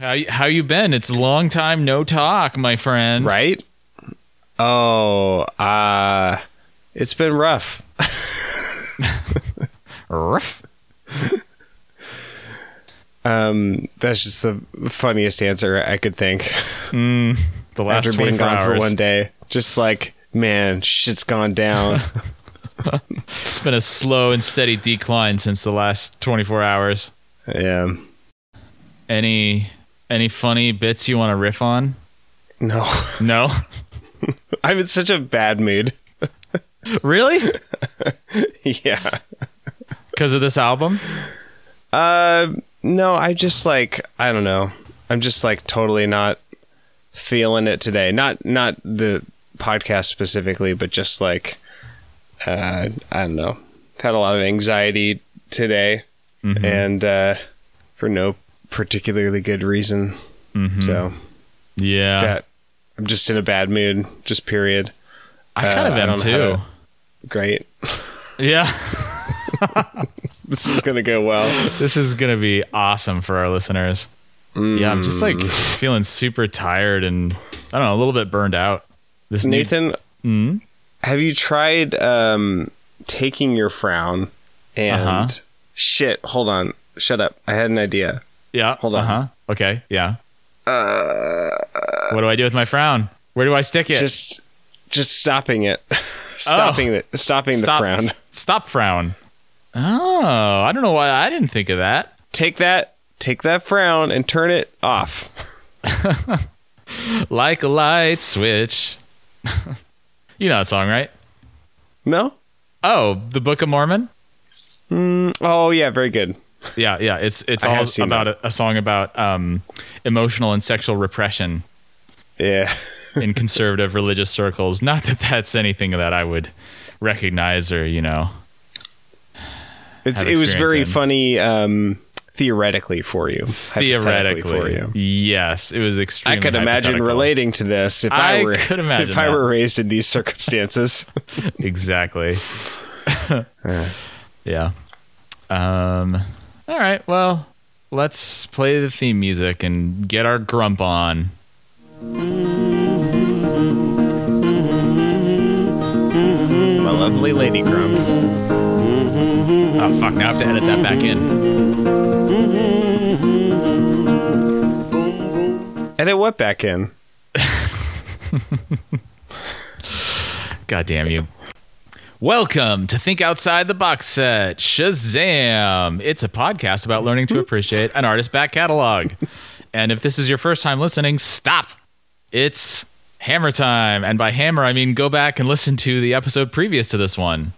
How you, how you been? It's a long time no talk, my friend. Right? Oh, uh it's been rough. Ruff. Um that's just the funniest answer I could think The last after being gone hours. for one day. Just like, man, shit's gone down. It's been a slow and steady decline since the last 24 hours. yeah. Any any funny bits you want to riff on? No. No. I'm in such a bad mood. really? yeah. Because of this album? Uh no, I just like I don't know. I'm just like totally not feeling it today. Not not the podcast specifically, but just like uh I don't know. Had a lot of anxiety today and uh for no particularly good reason. So Yeah. that I'm just in a bad mood, just period. I kind uh, of am too. to- Great. Yeah. This is gonna go well. This is going to be awesome for our listeners. Yeah, I'm just like Mm. feeling super tired and I don't know, a little bit burned out. This Nathan, Hmm? have you tried um, taking your frown and Uh-huh. shit? Hold on, shut up. I had an idea. Yeah. hold on. Uh-huh. Okay. Yeah. Uh, What do I do with my frown? Where do I stick it? just, just stopping it, stopping it, stopping Oh. stop, the frown. s- Stop frown. Oh, I don't know why I didn't think of that. Take that, take that frown and turn it off. Like a light switch. you know that song, right? No. Oh, the Book of Mormon. Oh yeah, very good. Yeah, yeah. It's it's all about a, a song about um, emotional and sexual repression Yeah. in conservative religious circles. Not that that's anything that I would recognize or you know. It's, it was very in. funny um, theoretically for you. Theoretically, for you. yes, it was extremely. I could imagine relating to this if I, I were could imagine if I were raised in these circumstances. exactly. yeah. Um. All right. Well, let's play the theme music and get our grump on. My lovely lady grump. Oh fuck! Now I have to edit that back in. Edit what back in? God damn you. Welcome to Think Outside the Box Set. Shazam! It's a podcast about learning to appreciate an artist's back catalog. And if this is your first time listening, stop. It's hammer time. And by hammer, I mean go back and listen to the episode previous to this one.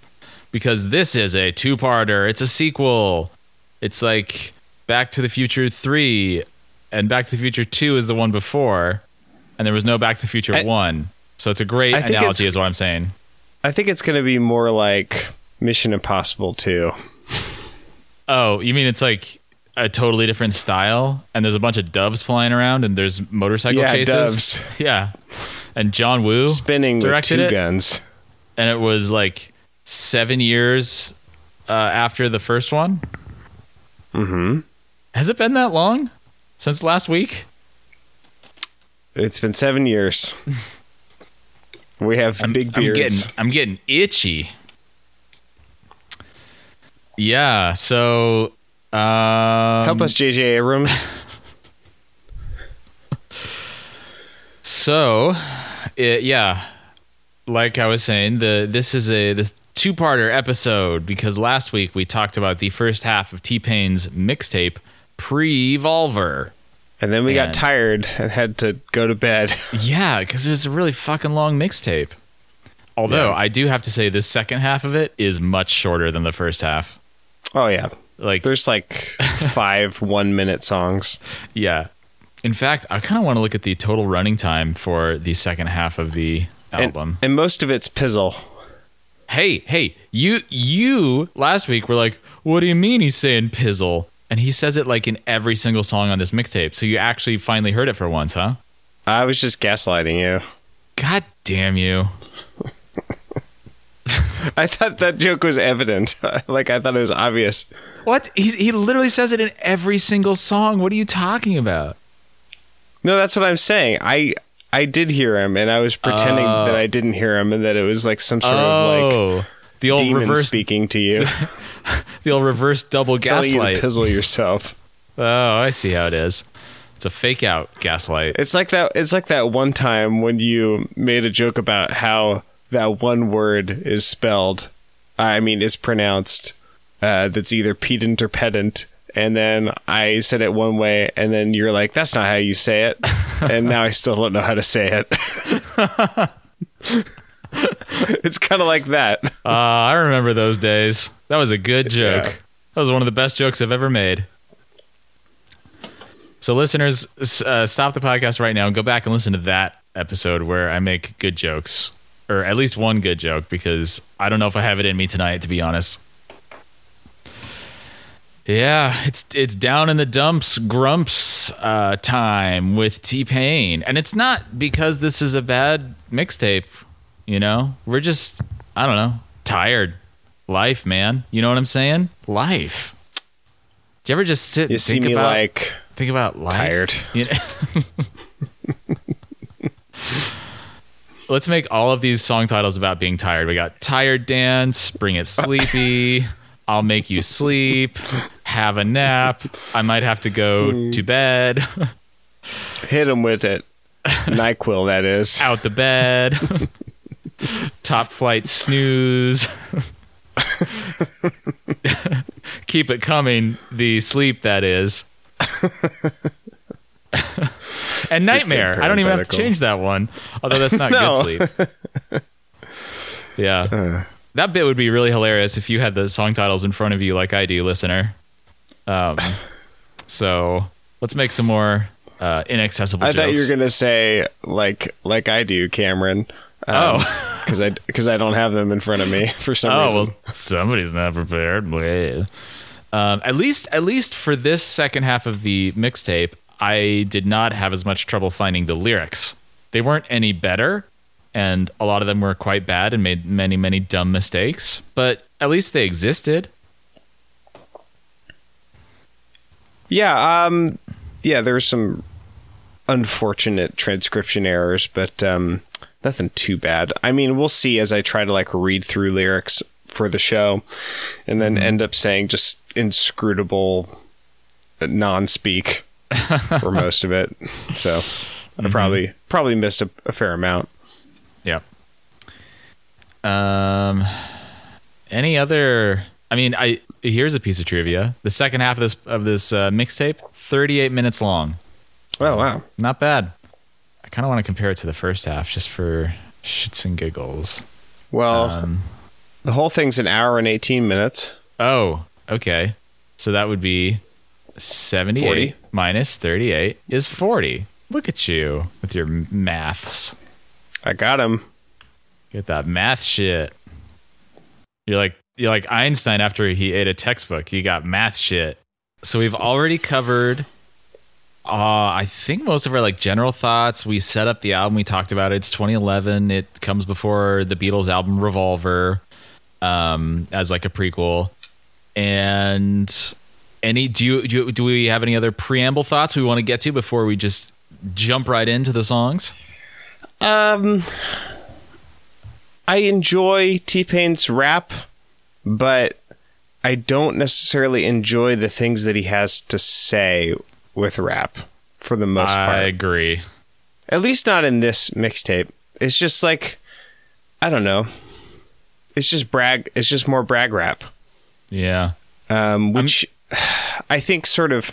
Because this is a two parter, it's a sequel. It's like Back to the Future 3, and Back to the Future 2 is the one before, and there was no Back to the Future I- 1. So it's a great analogy, is what I'm saying. I think it's going to be more like Mission Impossible 2. Oh, you mean it's like a totally different style, and there's a bunch of doves flying around, and there's motorcycle Yeah, chases. doves. Yeah, and John Woo Spinning with directed two it, guns. and it was like seven years uh, after the first one. Mm-hmm. Has it been that long since last week? It's been seven years. We have big I'm getting, I'm getting itchy. Yeah, so um, Help us, J.J. Abrams. So, it, yeah, like I was saying, the this is a the two parter episode because last week we talked about the first half of T Pain's mixtape Prevolver. And then we Man. got tired and had to go to bed. Yeah, because it was a really fucking long mixtape. Although Yeah. I do have to say, this second half of it is much shorter than the first half. oh, yeah. Like, There's like five one minute songs. yeah. In fact, I kind of want to look at the total running time for the second half of the And, album. and most of it's pizzle. hey, hey, you you last week were like, what do you mean he's saying pizzle? And he says it like in every single song on this mixtape. So you actually finally heard it for once, huh? I was just gaslighting you. God damn you. I thought that joke was evident. like I thought it was obvious. What? He, he literally says it in every single song. What are you talking about? No, that's what I'm saying. I I did hear him, and I was pretending Oh. that I didn't hear him, and that it was like some sort of like oh, the old demon reverse, speaking to you, the old reverse double telling you to gaslight. pizzle yourself. Oh, I see how it is. It's a fake out gaslight. It's like that. It's like that one time when you made a joke about how that one word is spelled. I mean, is pronounced. Uh, that's either pedant or pedant. And then I said it one way, and then you're like, "That's not how you say it." and now I still don't know how to say it. it's kind of like that. Uh, I remember those days. That was a good joke. Yeah. That was one of the best jokes I've ever made. So, listeners, uh, stop the podcast right now and go back and listen to that episode where I make good jokes, or at least one good joke, because I don't know if I have it in me tonight, to be honest. Yeah, it's it's down in the dumps, grumps uh, time with T Pain, and it's not because this is a bad mixtape. You know, we're just I don't know, tired. Life, man. You know what I'm saying? Life. Do you ever just sit You and see think me about like think about life? tired. You know? Let's make all of these song titles about being tired. We got Tired Dance, Bring It Sleepy, I'll Make You Sleep, Have a Nap, I Might Have to Go hmm. to Bed, Hit him with it. Nyquil, that is. Out the Bed, Top Flight Snooze, Keep It Coming, The Sleep That Is. and Nightmare. I don't even have to change that one, although that's not No. good sleep. yeah. that bit would be really hilarious if you had the song titles in front of you like I do, listener. Um, so let's make some more uh, inaccessible I jokes. thought you were gonna say like like I do, Cameron. Oh. because I because I don't have them in front of me for some Oh reason. well, somebody's not prepared. Um, at least, at least for this second half of the mixtape, I did not have as much trouble finding the lyrics. They weren't any better, and a lot of them were quite bad and made many, many dumb mistakes. But at least they existed. Yeah, um, yeah. There's some unfortunate transcription errors, but um, nothing too bad. I mean, we'll see as I try to like read through lyrics for the show, and then end up saying just inscrutable non-speak for most of it. So I probably probably missed a, a fair amount. Yeah. Um, any other? I mean, I here's a piece of trivia. The second half of this of this uh, mixtape, 38 minutes long. Oh wow! Not bad. I kind of want to compare it to the first half just for shits and giggles. Well, Um, the whole thing's an hour and eighteen minutes. oh, okay. So that would be 78 40. minus 38 is 40. Look at you with your maths. I got him. Get that math shit. You're like you're like Einstein after he ate a textbook. You got math shit. So we've already covered uh I think most of our like general thoughts. We set up the album, we talked about it. It's 2011. It comes before the Beatles album Revolver um as like a prequel. And any do you do, you, do we have any other preamble thoughts we want to get to before we just jump right into the songs? Um, I enjoy T Pain's rap, but I don't necessarily enjoy the things that he has to say with rap for the most I part. I agree. At least not in this mixtape. It's just like I don't know. It's just brag. It's just more brag rap, Yeah. um, which I think sort of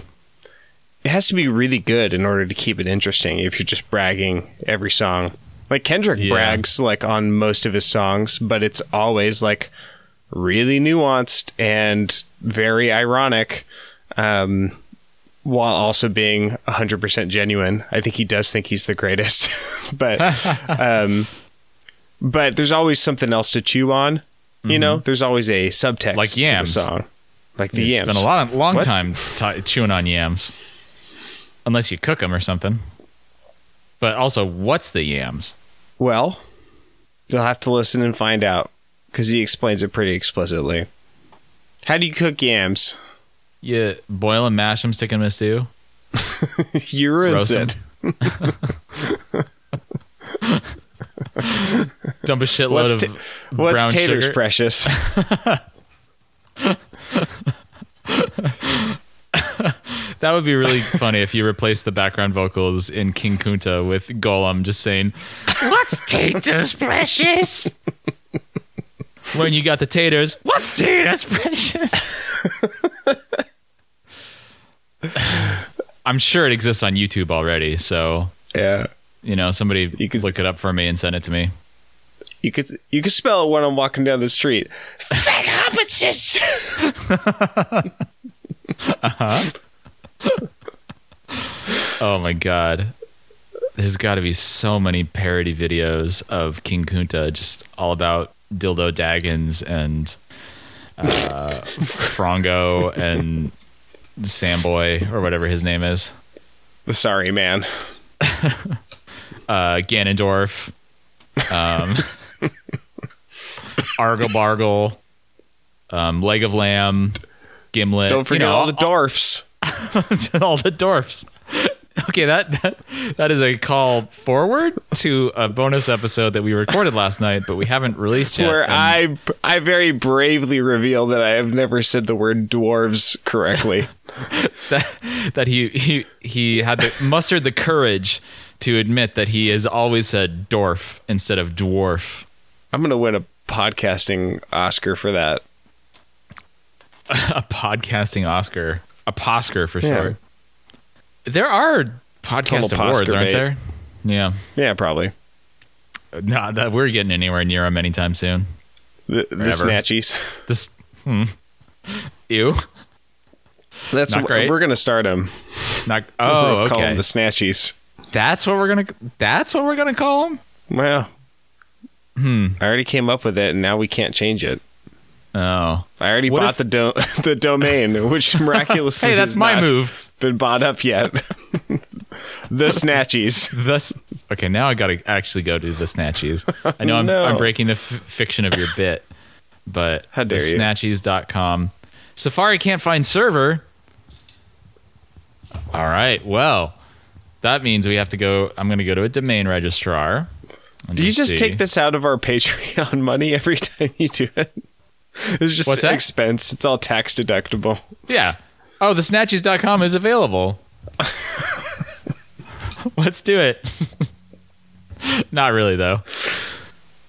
it has to be really good in order to keep it interesting. If you're just bragging every song, like Kendrick Yeah. brags like on most of his songs, but it's always like really nuanced and very ironic. Um, while also being 100% genuine. I think he does think he's the greatest. but um but there's always something else to chew on. You know, there's always a subtext Mm-hmm. Like to the song. Like the It's yams. been a long, long What? time t- chewing on yams, unless you cook them or something. But also, what's the yams? Well, you'll have to listen and find out cuz he explains it pretty explicitly. How do you cook yams? You boil and mash them, stick them in a stew, you them, it. Dump a shitload What's, of ta- what's brown taters, sugar. precious? That would be really funny if you replaced the background vocals in King Kunta with Gollum just saying, What's taters, precious? when you got the taters, What's taters, precious? I'm sure it exists on YouTube already, so yeah. you know somebody You could- look it up for me and send it to me. You could you could spell it when I'm walking down the street. Fat hobbitses. Oh my god. There's got to be so many parody videos of King Kunta just all about dildo daggins and uh, Frongo and Samboy or whatever his name is. The sorry man. Uh, Ganondorf. Um, Argle Bargle. Um, Leg of Lamb. Gimlet. Don't forget you know, all the dwarfs. all the dwarfs. Okay, that, that that is a call forward to a bonus episode that we recorded last night, but we haven't released yet. Where And I I very bravely reveal that I have never said the word dwarves correctly. that, that he he he had the, mustered the courage to admit that he has always said dwarf instead of dwarf. I'm gonna win a podcasting Oscar for that. A podcasting Oscar, a Poscar for Yeah. short. There are podcast Total awards, aren't bait. there? Yeah, Yeah, probably. not that we're getting anywhere near them anytime soon. The, the snatchies. This, hmm. ew. That's Not great. we're gonna start them. Not oh Call okay. them the snatchies. That's what we're gonna. That's what we're gonna call them. Well, Hmm. I already came up with it, and now we can't change it. Oh. I already What bought if- the do- the domain, which miraculously Hey, that's my move. Been bought up yet? the snatchies. Thus, okay. Now I gotta actually go to the snatchies. I know oh, I'm, No. I'm breaking the f- fiction of your bit, but How dare you. snatchies.com. Safari can't find server. All right. Well, that means we have to go. I'm going to go to a domain registrar. Do you just see. take this out of our Patreon money every time you do it? It's just What's that? expense. It's all tax deductible. Yeah. Oh, the snatchies.com is available. Let's do it. Not really, though.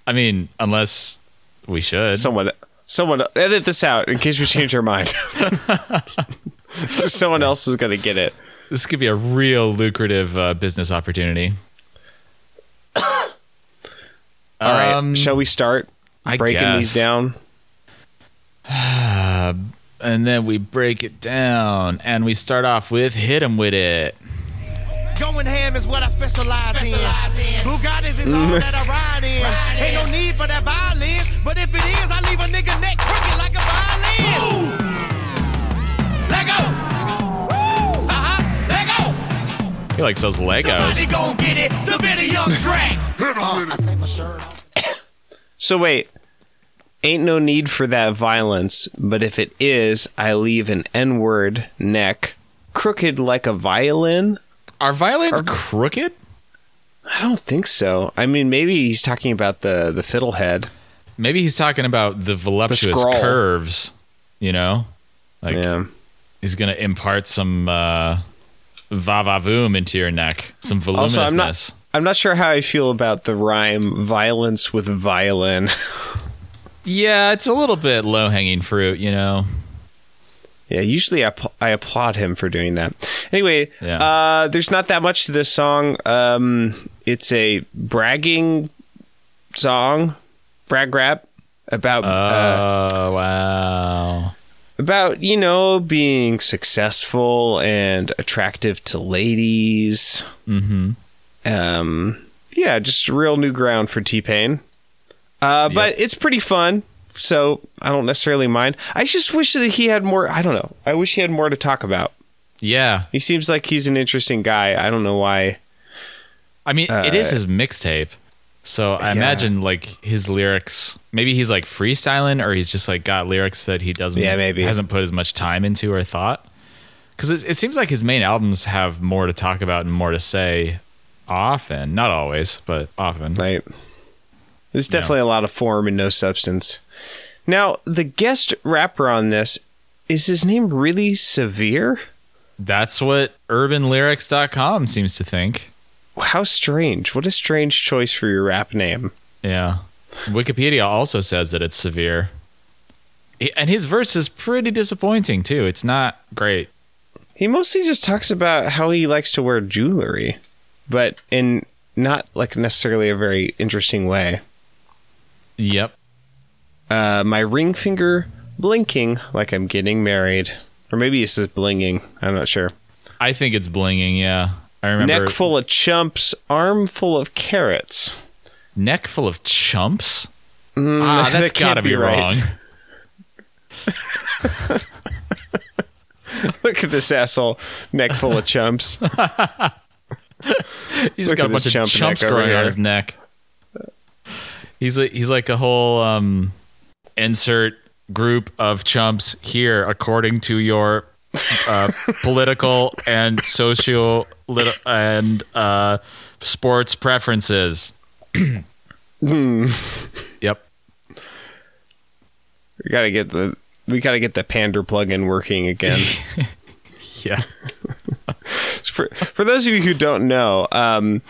I mean, unless we should. Someone, someone, edit this out in case we change our mind. so someone else is gonna get it. this could be a real lucrative uh, business opportunity. All right. Um, Shall we start I breaking guess. these down? And then we break it down, and we start off with "Hit 'em with it." Going ham is what I specialize, in. Bugattis is all that I ride in. Ain't no need for that violence, but if it is, I leave a nigga neck crooked like a violin. Let go. Uh-huh. Let go. He likes those Legos. Somebody gon' get it. Submit a young track. Uh, I take my shirt off. So wait, ain't no need for that violence, but if it is, I leave an N-word neck crooked like a violin. Are violins crooked? I don't think so. I mean, maybe he's talking about the the fiddlehead. Maybe he's talking about the voluptuous scroll. curves. You know, like yeah. he's gonna impart some uh, va va voom into your neck, some Also, voluminousness. I'm not. I'm not sure how I feel about the rhyme "violence with violin." Yeah, it's a little bit low hanging fruit. You know. yeah, usually I, pl- I applaud him for doing that. Anyway, Yeah. uh, there's not that much to this song. Um, it's a bragging song, brag rap about uh, Oh wow. about you know being successful and attractive to ladies. Mm-hmm. Um, yeah, just real new ground for T Pain. Uh, but it's pretty fun, so I don't necessarily mind. I just wish that he had more. I don't know. I wish he had more to talk about. Yeah, He seems like he's an interesting guy. I don't know why. I mean, it is Uh, his mixtape. So I yeah. imagine like his lyrics. Maybe he's like freestyling, or he's just like got lyrics that he doesn't. Yeah, maybe. hasn't put as much time into or thought. because it, it seems like his main albums have more to talk about and more to say often. Not always, but often. Right. There's definitely a lot of form and no substance. Now, the guest rapper on this is his name really Severe? That's what urbanlyrics.com seems to think. How strange. What a strange choice for your rap name. Yeah. Wikipedia also says that it's severe. And his verse is pretty disappointing too. It's not great. He mostly just talks about how he likes to wear jewelry, but in not like necessarily a very interesting way. Yep. Uh, my ring finger blinking like I'm getting married. Or maybe it's just blinging. I'm not sure. I think it's blinging, yeah. I remember Neck full of chumps, arm full of carrots. neck full of chumps. Mm, ah, that's that gotta be, right. wrong. Look at this asshole, neck full of chumps. He's Look got a bunch of chump chumps growing on his neck. He's like he's like a whole um, insert group of chumps here, according to your uh, political and social lit- and uh, sports preferences. yep. We gotta get the we gotta get the pander plugin working again. Yeah. For for those of you who don't know, um,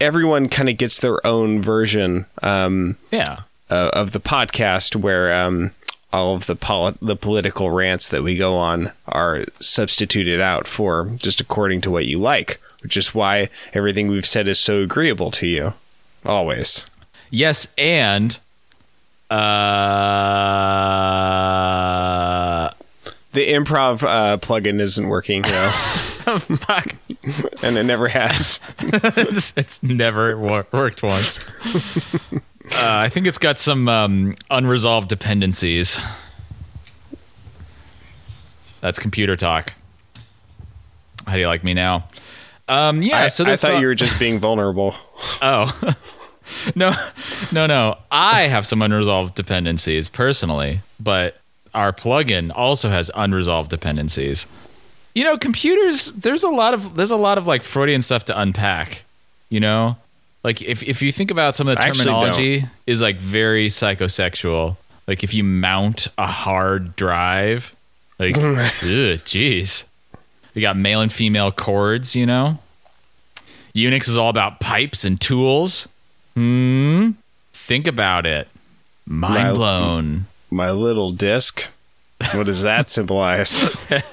everyone kind of gets their own version um, Yeah. uh, of the podcast where um, all of the poli- the political rants that we go on are substituted out for just according to what you like, which is why everything we've said is so agreeable to you. Always. Yes, and uh The improv uh, plugin isn't working, though, fuck. and it never has. it's, it's never wor- worked once. uh, I think it's got some um, unresolved dependencies. That's computer talk. How do you like me now? Um, yeah, I, so I thought song- you were just being vulnerable. Oh. no, no, no. I have some unresolved dependencies personally, but our plugin also has unresolved dependencies. You know, computers, there's a lot of there's a lot of like Freudian stuff to unpack, you know? Like if if you think about some of the I terminology is like very psychosexual. Like if you mount a hard drive, like jeez. You got male and female cords, you know? Unix is all about pipes and tools. Hmm. Think about it. Mind blown. My little disc. What does that symbolize?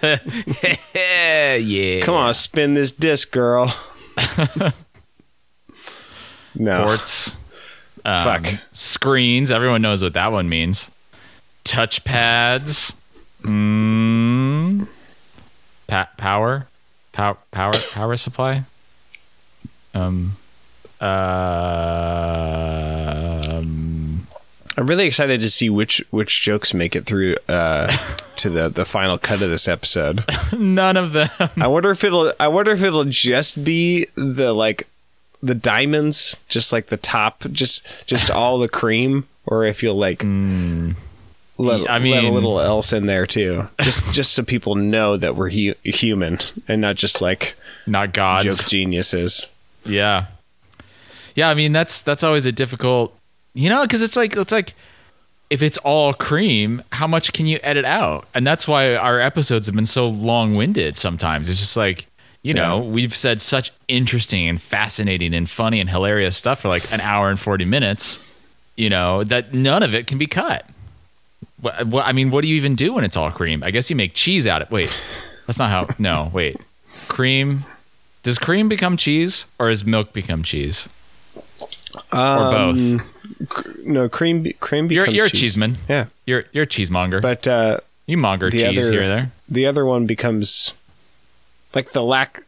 yeah. Come on, spin this disc, girl. no. Ports. Um, Fuck. Screens. Everyone knows what that one means. Touchpads. Hmm. Pa- power. Power. Power. Power supply. Um. Uh, um. I'm really excited to see which which jokes make it through uh, to the the final cut of this episode. None of them. I wonder if it'll I wonder if it'll just be the like the diamonds, just like the top, just just all the cream, or if you'll like let, Hmm. I let a little else in there too, just just so people know that we're hu- human and not just like Not gods. joke geniuses. Yeah. Yeah, I mean that's that's always a difficult, you know, because it's like it's like if it's all cream, how much can you edit out? And that's why our episodes have been so long-winded. Sometimes it's just like you know we've said such interesting and fascinating and funny and hilarious stuff for like an hour and forty minutes, you know, that none of it can be cut. What, what I mean, what do you even do when it's all cream? I guess you make cheese out of it. Wait, that's not how. No, wait, cream. Does cream become cheese or does milk become cheese? Or um, both? No cream. be- Cream You're you're a cheese. cheeseman. Yeah, You're you're a cheesemonger. but uh, you monger the cheese other- here or there. the other one becomes like the lac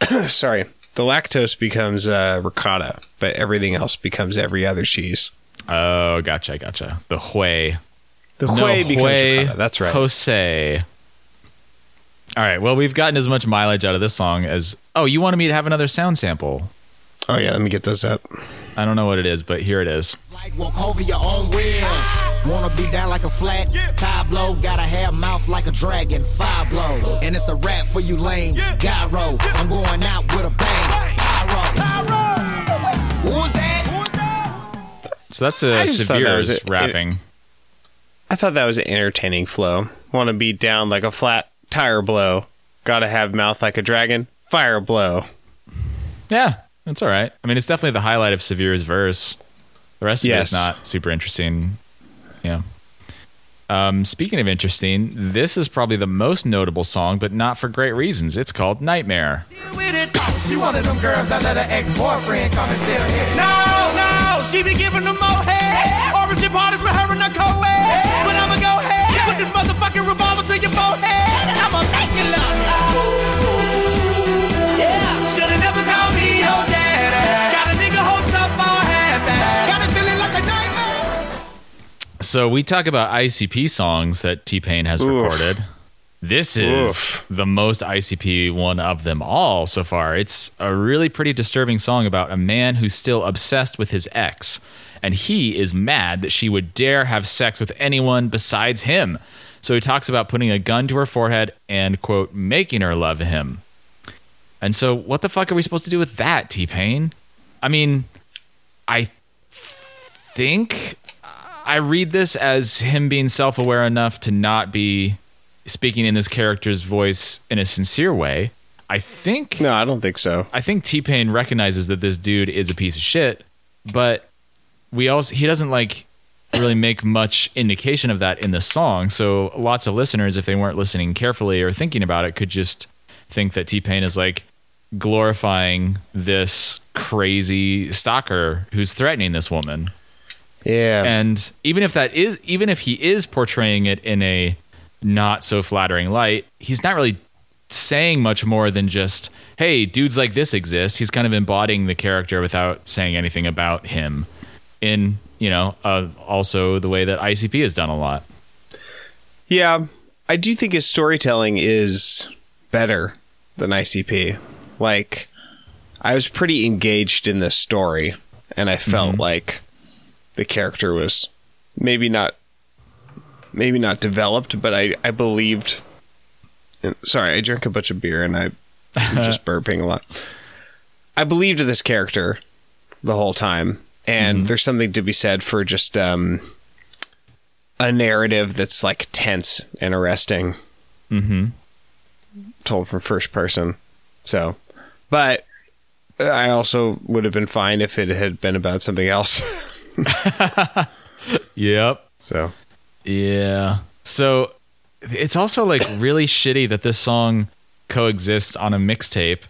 sorry the lactose becomes uh, ricotta but everything else becomes every other cheese Oh, gotcha, gotcha. The whey. the No, whey becomes whey ricotta that's right Jose. All right. Well, we've gotten as much mileage out of this song as. Oh, you wanted me to have another sound sample. Oh yeah let me get those up I don't know what it is, but here it is. Like walk over your own wheels. Wanna be down like a flat tie blow. Gotta have mouth like a dragon. Fire blow. And it's a rap for you lames. Gyro. I'm going out with a bang. Pyro. Who's that? So that's a I just thought that a- rapping. I thought that was an entertaining flow. Want to be down like a flat tire blow. Gotta have mouth like a dragon. Fire blow. yeah, that's all right. I mean, it's definitely the highlight of Severe's verse. The rest of Yes. it's not super interesting. Yeah. Um, speaking of interesting, this is probably the most notable song, but not for great reasons. It's called Nightmare. She one of them girls that let her ex-boyfriend come and still hit it. No, no, she be giving them more head. So we talk about ICP songs that T Pain has Oof. recorded. This is Oof. the most ICP one of them all so far. It's a really pretty disturbing song about a man who's still obsessed with his ex, and he is mad that she would dare have sex with anyone besides him. So he talks about putting a gun to her forehead and, quote, making her love him. And so, what the fuck are we supposed to do with that, T Pain? I mean, I think I read this as him being self aware enough to not be speaking in this character's voice in a sincere way. I think No, I don't think so. I think T Pain recognizes that this dude is a piece of shit, but we also he doesn't like really make much indication of that in the song. So lots of listeners, if they weren't listening carefully or thinking about it, could just think that T Pain is like glorifying this crazy stalker who's threatening this woman. Yeah. And even if that is, even if he is portraying it in a not so flattering light, he's not really saying much more than just, hey, dudes like this exist. He's kind of embodying the character without saying anything about him in, you know, uh, also the way that ICP has done a lot. Yeah, I do think his storytelling is better than ICP. Like, I was pretty engaged in this story, and I felt like the character was maybe not, maybe not developed, but I I believed. sorry, I drank a bunch of beer and I, I'm just burping a lot. I believed this character the whole time, and there's something to be said for just um, a narrative that's like tense and arresting. Mm-hmm. Told from first person. So, but I also would have been fine if it had been about something else. Yep. so, Yeah. So it's also like really shitty that this song coexists on a mixtape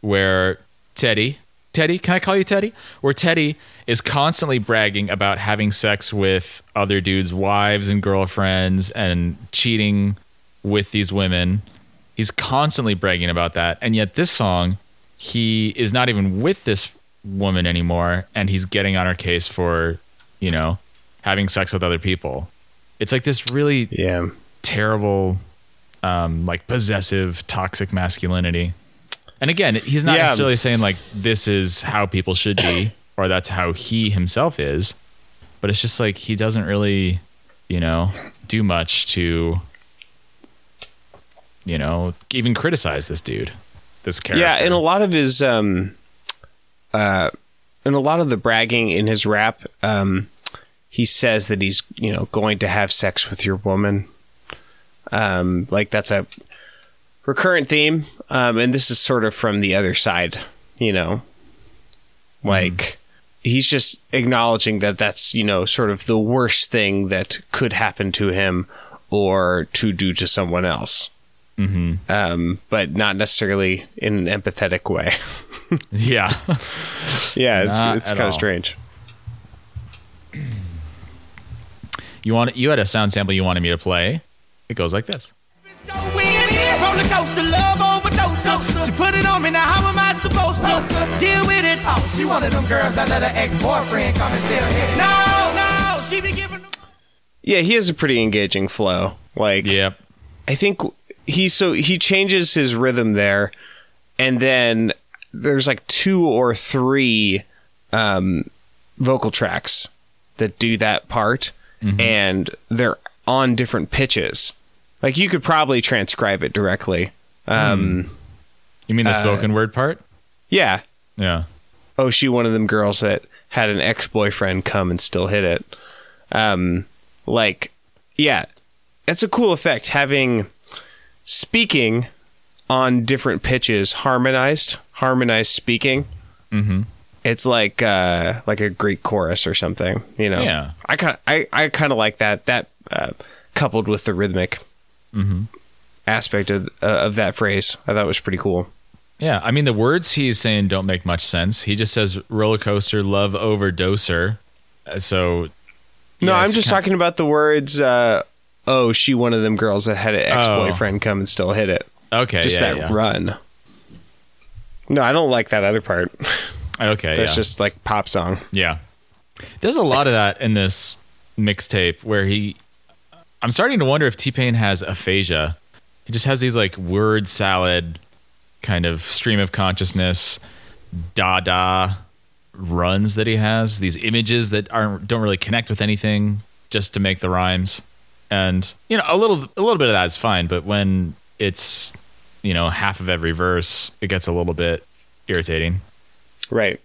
where Teddy, Teddy, can I call you Teddy? Where Teddy is constantly bragging about having sex with other dudes' wives and girlfriends and cheating with these women. He's constantly bragging about that. And yet this song, he is not even with this woman anymore and he's getting on her case for, you know, having sex with other people. It's like this really yeah. terrible, um, like possessive, toxic masculinity. And again, he's not Yeah. necessarily saying like this is how people should be or that's how he himself is, but it's just like he doesn't really, you know, do much to, you know, even criticize this dude, this character. Yeah, and a lot of his um uh and a lot of the bragging in his rap, um he says that he's, you know, going to have sex with your woman. Um like that's a recurrent theme. Um and this is sort of from the other side, you know. Like he's just acknowledging that that's, you know, sort of the worst thing that could happen to him or to do to someone else um, but not necessarily in an empathetic way. yeah. yeah, it's, it's kind of strange. you want you had a sound sample you wanted me to play. It goes like this. Roller coaster, love overdose. She put it on me, now how am I supposed to deal with it? Oh, she one of them girls that let her ex-boyfriend come and still hit it. No, no, she be giving. Yeah, he has a pretty engaging flow. Like, Yep. I think he so he changes his rhythm there, and then there's like two or three um, vocal tracks that do that part, and they're on different pitches. Like you could probably transcribe it directly. Um, You mean the spoken word part? Yeah. Yeah. Oh, she one of them girls that had an ex boyfriend come and still hit it. Um, like, yeah, it's a cool effect having speaking on different pitches harmonized, harmonized speaking. Mm-hmm. It's like uh, like a Greek chorus or something, you know. Yeah. I kind I I kind of like that. That uh, coupled with the rhythmic aspect of uh, of that phrase, I thought it was pretty cool. Yeah, I mean the words he's saying don't make much sense. He just says roller coaster love overdoser. Uh, So No, Yeah, I'm just kind- talking about the words. Uh, oh, she one of them girls that had an ex boyfriend come and still hit it. okay, Just yeah, that yeah. run. No, I don't like that other part. Okay, That's yeah. just like pop song. Yeah. There's a lot of that in this mixtape where he I'm starting to wonder if T-Pain has aphasia. He just has these like word salad kind of stream of consciousness da da runs that he has, these images that aren't don't really connect with anything just to make the rhymes. And you know, a little a little bit of that's fine, but when it's you know, half of every verse, it gets a little bit irritating. Right.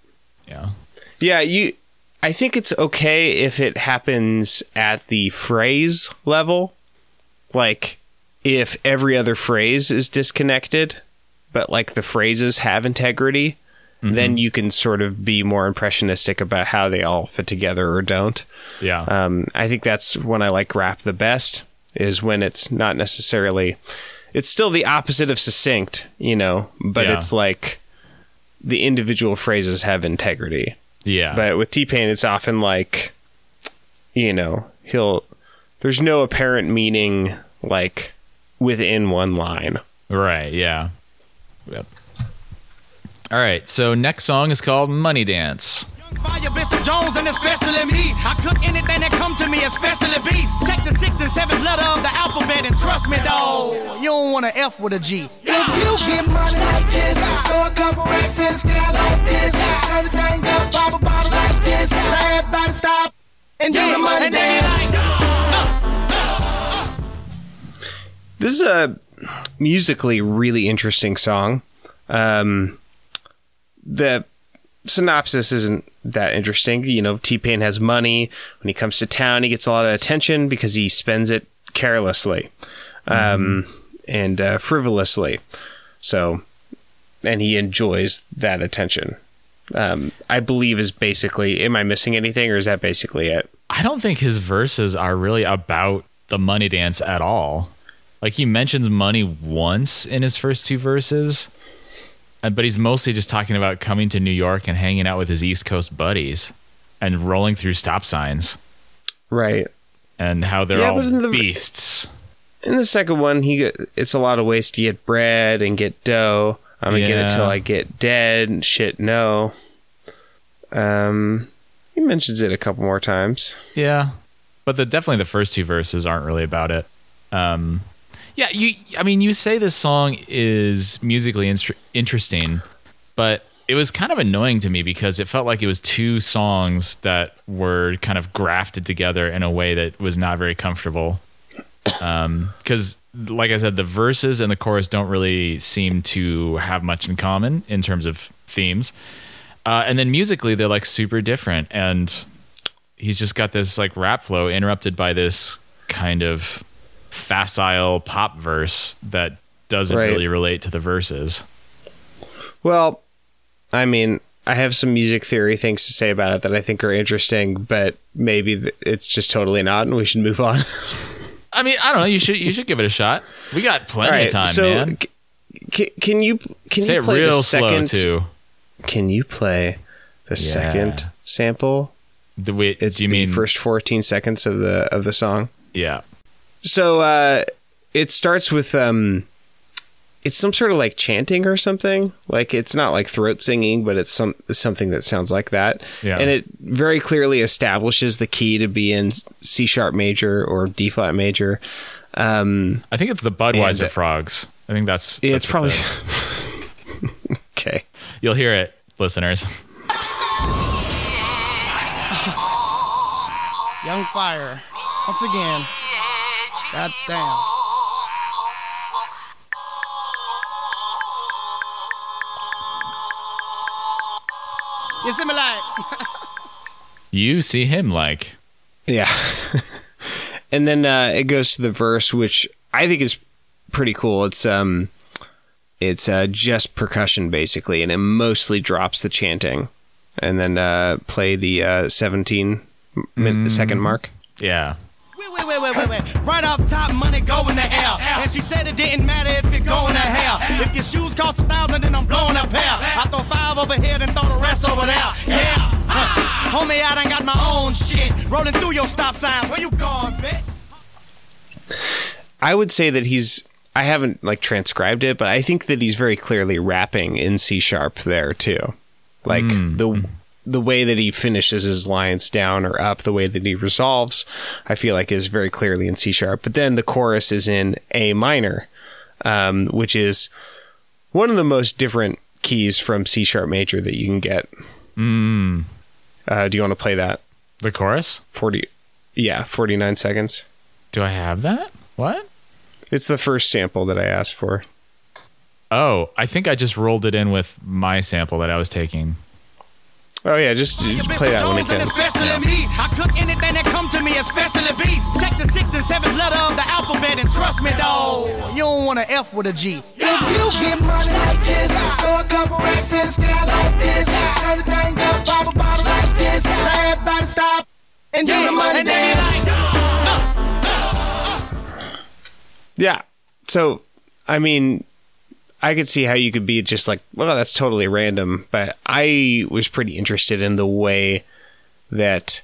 Yeah. Yeah, you. I think it's okay if it happens at the phrase level. Like, if every other phrase is disconnected, but like the phrases have integrity, then you can sort of be more impressionistic about how they all fit together or don't. Yeah. Um, I think that's when I like rap the best is when it's not necessarily it's still the opposite of succinct, you know, but Yeah. it's like the individual phrases have integrity. yeah. But with T Pain it's often like you know, he'll there's no apparent meaning like within one line. Right, yeah. Yep. All right, so next song is called Money Dance. Fire Bishop Jones and especially me. I cook anything that come to me, especially beef. Check the sixth and seventh letter of the alphabet and trust me, dawg. You don't want an F with a G. If you get money like this, throw a couple racks in the sky like this, turn the thing up, pop a bottle like this, now everybody stop and do the money and then you dance. like, This is a musically really interesting song. Um, the synopsis isn't that interesting. You know, T Pain has money. When he comes to town, he gets a lot of attention because he spends it carelessly um, and uh, frivolously. So, and he enjoys that attention. Um, I believe is basically. Am I missing anything, or is that basically it? I don't think his verses are really about the money dance at all. Like he mentions money once in his first two verses, but he's mostly just talking about coming to New York and hanging out with his East Coast buddies and rolling through stop signs Right. and how they're Yeah, all in the- beasts. In the second one, he it's a lot of ways to get bread and get dough. I'm gonna get it till I get dead. Shit, no. Um, he mentions it a couple more times. Yeah, but the definitely the first two verses aren't really about it. Um, yeah, you. I mean, you say this song is musically interesting, but it was kind of annoying to me because it felt like it was two songs that were kind of grafted together in a way that was not very comfortable. Because, like I said, the verses and the chorus don't really seem to have much in common in terms of themes. Uh, and then musically, they're like super different. And he's just got this like rap flow interrupted by this kind of facile pop verse that doesn't Right. really relate to the verses. Well, I mean, I have some music theory things to say about it that I think are interesting, but maybe it's just totally not, and we should move on. I mean, I don't know. You should you should give it a shot. We got plenty of time, so man. c- can you can Say you play real the slow second? too. Can you play the second sample? The way, It's do you the mean first 14 seconds of the of the song. Yeah, So uh it starts with um it's some sort of like chanting or something. Like it's not like throat singing, but it's some something that sounds like that. Yeah. And it very clearly establishes the key to be in C sharp major or D flat major. Um I think it's the Budweiser And- frogs. I think that's, it's that's what probably the- Okay. you'll hear it, listeners. Young Fire. Once again. God damn. You see me like? You see him like. Yeah. and then uh, it goes to the verse, which I think is pretty cool. It's um, it's uh, just percussion basically, and it mostly drops the chanting, and then uh, play the uh, 17 min- second mark. Yeah. Wait, wait, wait, wait, wait, wait. Right off top, money go in the air. And she said it didn't matter if you go in the hell. If your shoes cost a thousand, then I'm blowing a pair. I throw five over here, then throw the rest over there. Yeah. Huh. Ah. Homie, I done got my own shit. Rolling through your stop signs. Where you going, bitch? I would say that he's. I haven't like transcribed it, but I think that he's very clearly rapping in C sharp there too. Like hmm. the hmm. The way that he finishes his lines down or up, the way that he resolves, I feel like is very clearly in C sharp. But then the chorus is in A minor, um, which is one of the most different keys from C sharp major that you can get. Mm. Uh, do you want to play that? The chorus? Forty, yeah, forty nine seconds. Do I have that? What? It's the first sample that I asked for. Oh, I think I just rolled it in with my sample that I was taking. Oh yeah, just, just play that when you Jones and can. me. I cook anything that come to me, especially beef. Check the sixth and seventh letter of the alphabet and trust me, dawg. You don't want to F with a G. If you get money like this, throw a couple racks in the sky like this. Turn the thing up, pop a bottle like this. Now everybody stop and do the money and then you dance. like, Yeah. So, I mean, I could see how you could be just like, well, that's totally random. But I was pretty interested in the way that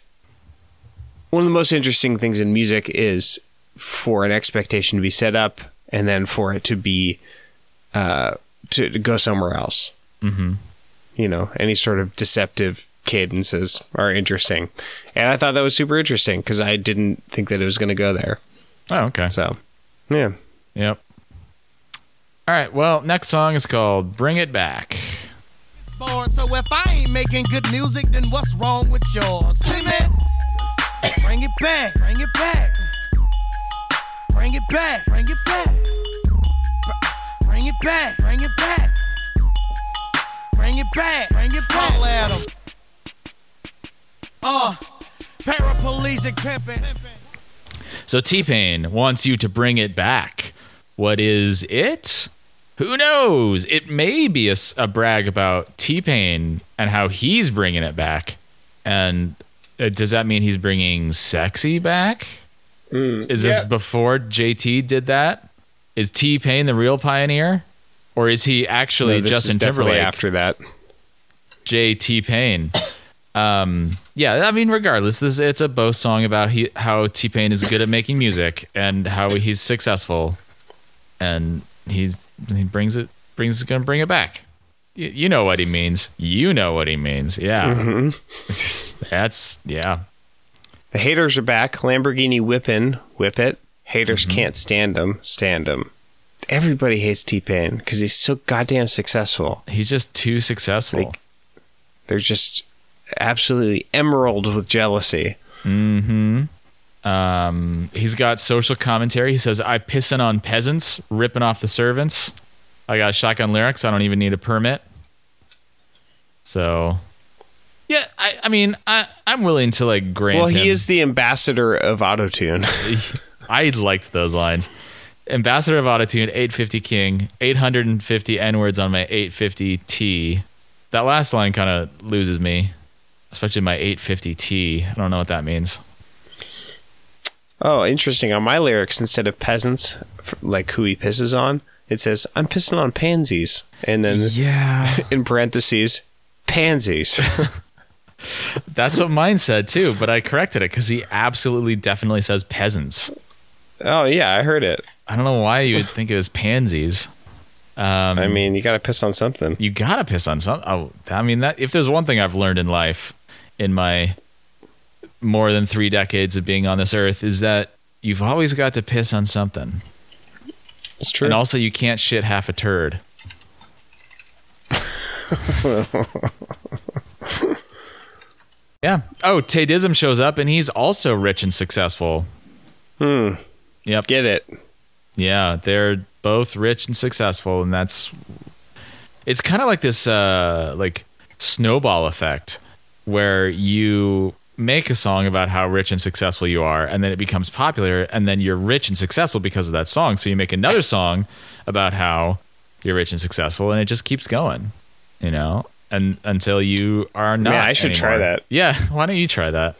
one of the most interesting things in music is for an expectation to be set up and then for it to be uh, to, to go somewhere else. Mm-hmm. You know, any sort of deceptive cadences are interesting, and I thought that was super interesting because I didn't think that it was going to go there. Oh, okay. So, yeah. Yep. All right. Well, next song is called "Bring It Back." bored. So if I ain't making good music, then what's wrong with yours? See me? Bring it back, bring it back. Bring it back, bring it back. Bring it back, bring it back. Bring it back, bring it back. At 'em. Uh, paraplegic pimpin'. So T Pain wants you to bring it back. What is it? Who knows? It may be a brag about T Pain and how he's bringing it back. And uh, does that mean he's bringing sexy back? is this yeah. before JT did that? Is T Pain the real pioneer? Or is he actually No, Justin Timberlake? after that. JT Pain. Um, yeah, I mean, regardless, this it's a boast song about he, how T Pain is good at making music and how he's successful, and he's he brings it brings gonna bring it back. You, you know what he means. You know what he means. Yeah, mm-hmm. that's yeah. The haters are back. Lamborghini whippin', whip it. Haters mm-hmm. can't stand him, stand him. Everybody hates T Pain because he's so goddamn successful. He's just too successful. Like- They're just absolutely emerald with jealousy. Mm-hmm. Um, he's got social commentary. He says, "I pissing on peasants, ripping off the servants. I got shotgun lyrics. I don't even need a permit." So, yeah, I, I mean, I, I'm willing to like grant. Well, he him- is the ambassador of autotune. I liked those lines. Ambassador of Autotune, 850 King, 850 N words on my 850 T. That last line kind of loses me, especially my 850 T. I don't know what that means. Oh, interesting. On my lyrics, instead of peasants, like who he pisses on, it says, I'm pissing on pansies. And then Yeah. in parentheses, pansies. That's what mine said too, but I corrected it because he absolutely definitely says peasants. oh, yeah, I heard it. I don't know why you would think it was pansies. Um, I mean, you got to piss on something. you gotta piss on something. Oh, I mean that. If there's one thing I've learned in life, in my more than three decades of being on this earth, is that you've always got to piss on something, It's true. and also you can't shit half a turd. Yeah. Oh, Tay Dizm shows up and he's also rich and successful. Hmm. Yep. Get it? Yeah, they're both rich and successful, and that's it's kind of like this uh like snowball effect where you make a song about how rich and successful you are and then it becomes popular and then you're rich and successful because of that song so you make another song about how you're rich and successful and it just keeps going you know and until you are not Man, I should try that. yeah why don't you try that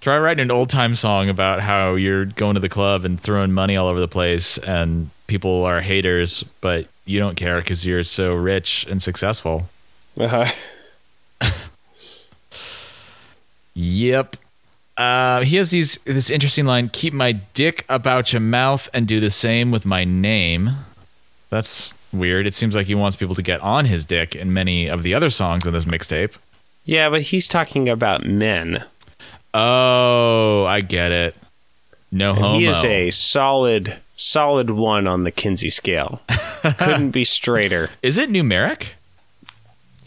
try writing an old time song about how you're going to the club and throwing money all over the place and people are haters but you don't care because you're so rich and successful Uh-huh. Yep. Uh, he has these this interesting line: "Keep my dick about your mouth and do the same with my name." That's weird. It seems like he wants people to get on his dick in many of the other songs on this mixtape. Yeah, but he's talking about men. Oh, I get it. No And homo. he is a solid, solid one on the Kinsey scale. Couldn't be straighter. Is it numeric?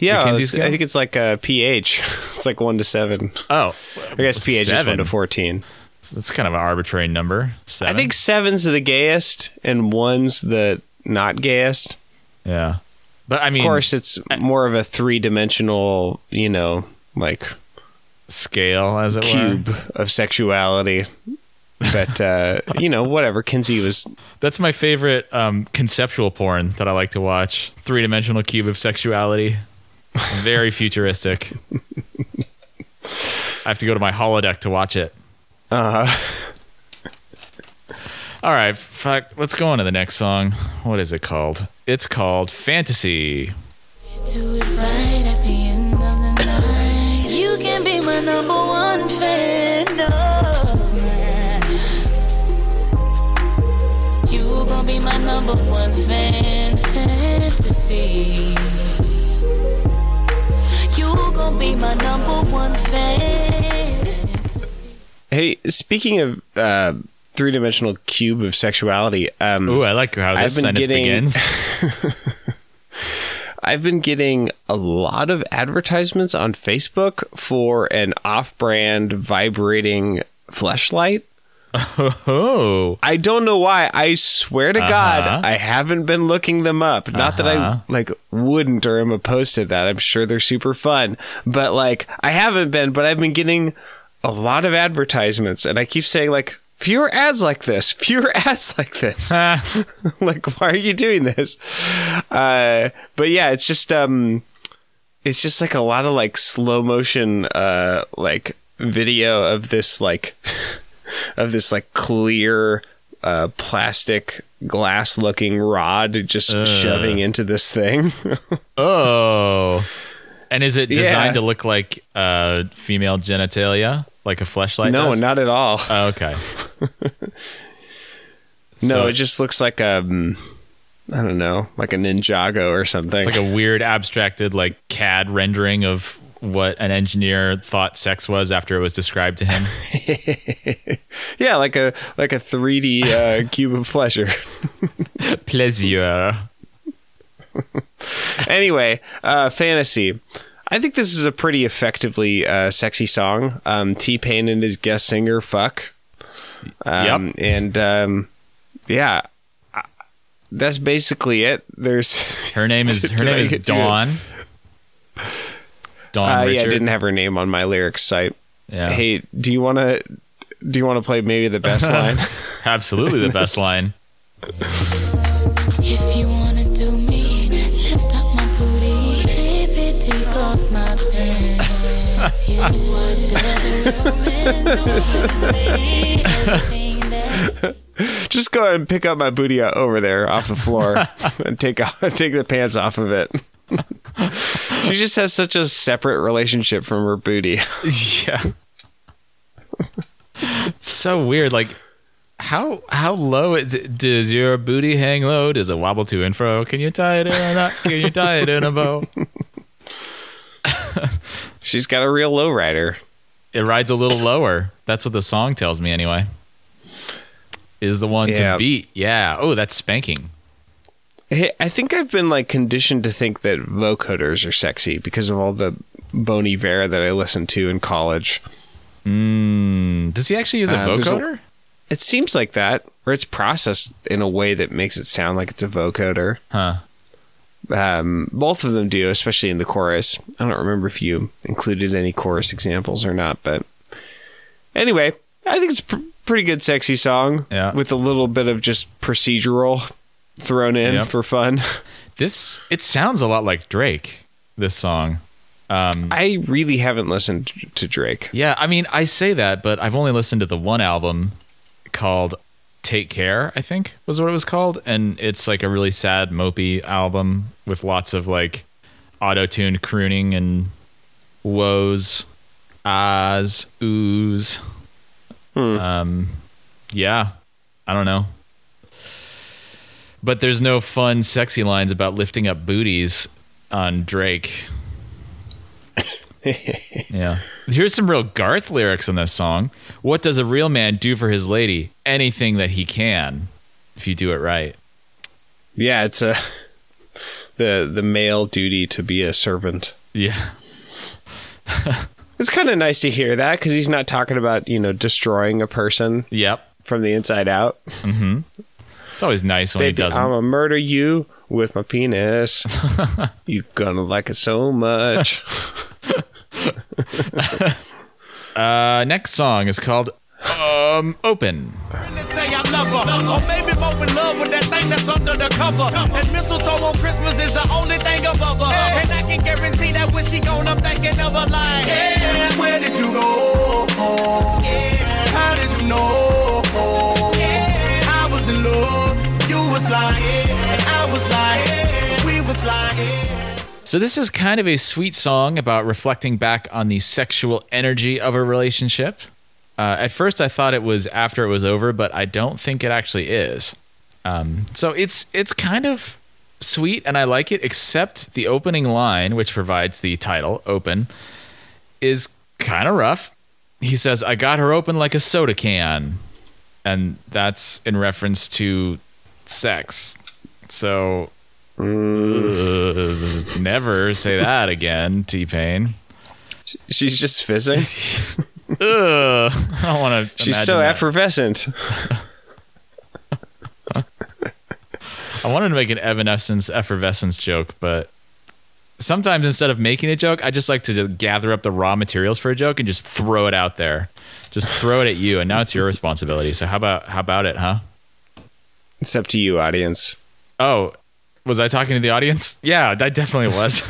Yeah, I think it's like a pH. It's like one to seven. Oh, I guess pH is seven. one to fourteen. That's kind of an arbitrary number. Seven. I think seven's the gayest and one's the not gayest. Yeah, but I mean, Of course, it's more of a three dimensional, you know, like scale as it were. cube of sexuality. But uh, you know, whatever. Kinsey was That's my favorite um, conceptual porn that I like to watch. Three dimensional cube of sexuality. Very futuristic. I have to go to my holodeck to watch it. uh All right, fuck. Let's go on to the next song. What is it called? It's called Fantasy. Do it right at my number one fan. Hey, speaking of uh, three dimensional cube of sexuality, um, Ooh, I like how I've this been sentence getting- begins. I've been getting a lot of advertisements on Facebook for an off-brand vibrating fleshlight. Oh, I don't know why. I swear to Uh-huh. God, I haven't been looking them up. Not that I Uh-huh. like wouldn't or am opposed to that. I'm sure they're super fun, but like I haven't been. But I've been getting a lot of advertisements, and I keep saying like fewer ads like this, fewer ads like this. Like why are you doing this? Uh, but yeah, it's just um, it's just like a lot of like slow motion uh like video of this like of this like clear uh plastic glass looking rod just shoving into this thing oh. And is it designed Yeah. to look like uh, female genitalia, like a fleshlight? no does? not at all Oh, okay. no So- it just looks like um i don't know like a ninjago or something It's like a weird abstracted like CAD rendering of what an engineer thought sex was after it was described to him. yeah like a like a 3d uh cube of pleasure Pleasure. anyway, uh, fantasy. I think this is a pretty effectively uh, sexy song. Um, T Pain and his guest singer fuck. Um, Yep. And um, yeah, I- that's basically it. There's Her name is her name is get you? Dawn. Dawn uh, Richard. yeah, I didn't have her name on my lyrics site. Yeah. Hey, do you want to do you want to play maybe the best line? Absolutely the best line. If you wanna do me, lift up my booty, baby, take off my pants. Yeah, what does man do for his lady? Everything that Just go ahead and pick up my booty over there off the floor and take off, take the pants off of it. she just has such a separate relationship from her booty. yeah. It's so weird. Like, how how low is it, does your booty hang low? Does it wobble to and fro? Can you tie it in a knot? Can you tie it in a bow? She's got a real low rider. It rides a little lower. That's what the song tells me, anyway. Is the one Yeah. to beat? Yeah. Oh, that's spanking. Hey, I think I've been like conditioned to think that vocoders are sexy because of all the Bon Iver that I listened to in college. Does he actually use a Uh, there's a- vocoder? It seems like that, or it's processed in a way that makes it sound like it's a vocoder. Huh. Um, both of them do, especially in the chorus. I don't remember if you included any chorus examples or not, but anyway, I think it's a pr- pretty good, sexy song Yeah. with a little bit of just procedural thrown in Yep. for fun. This it sounds a lot like Drake. This song. Um, I really haven't listened to Drake. Yeah, I mean, I say that, but I've only listened to the one album called Take Care, I think was what it was called. And it's like a really sad, mopey album with lots of like auto tuned crooning and woes, ahs, oohs. Um, yeah, I don't know. But there's no fun, sexy lines about lifting up booties on Drake. Yeah. Here's some real Garth lyrics in this song. What does a real man do for his lady? Anything that he can, if you do it right. Yeah, it's uh, a the the male duty to be a servant. Yeah. It's kind of nice to hear that because he's not talking about you know destroying a person Yep. from the inside out. Mm-hmm. It's always nice when he Baby, doesn't. I'm gonna murder you with my penis. you gonna like it so much. Uh, next song is called um, Open. Say I love her. Or maybe more in love with that thing that's under the cover. And mistletoe on Christmas is the only thing above her. And I can guarantee that when she gone, I'm thinking of her like, yeah, where did you go? Yeah, how did you know? So this is kind of a sweet song about reflecting back on the sexual energy of a relationship. Uh, at first, I thought it was after it was over, but I don't think it actually is. Um, so it's it's kind of sweet, and I like it. Except the opening line, which provides the title "Open," is kind of rough. He says, "I got her open like a soda can," and that's in reference to sex. So uh, never say that again, T Pain. She's just fizzing. Ugh, I don't want to. She's so effervescent. I wanted to make an evanescence effervescence joke, but sometimes instead of making a joke, I just like to gather up the raw materials for a joke and just throw it out there. Just throw it at you, and now it's your responsibility. So how about how about it, huh? It's up to you, audience. Oh, was I talking to the audience? Yeah, I definitely was.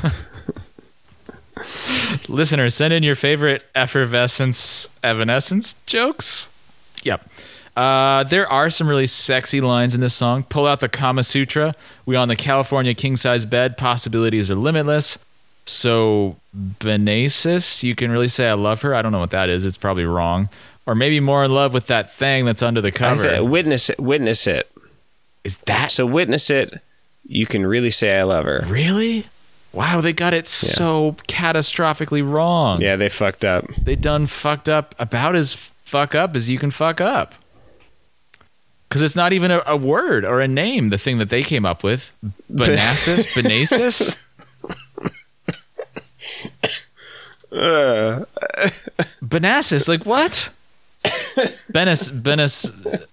Listeners, send in your favorite effervescence, evanescence jokes. Yep. Uh, there are some really sexy lines in this song. Pull out the Kama Sutra. We on the California king size bed. Possibilities are limitless. So, Benasis, you can really say I love her. I don't know what that is. It's probably wrong. Or maybe more in love with that thing that's under the cover. witness it. Witness it. Is that So witness it. You can really say I love her. Really? Wow, they got it so catastrophically wrong. Yeah, they fucked up. They done fucked up about as fuck up as you can fuck up. Because it's not even a, a word or a name, the thing that they came up with. Benasis? Uh. Benasis? Benasis? Like what? Benis, Benis,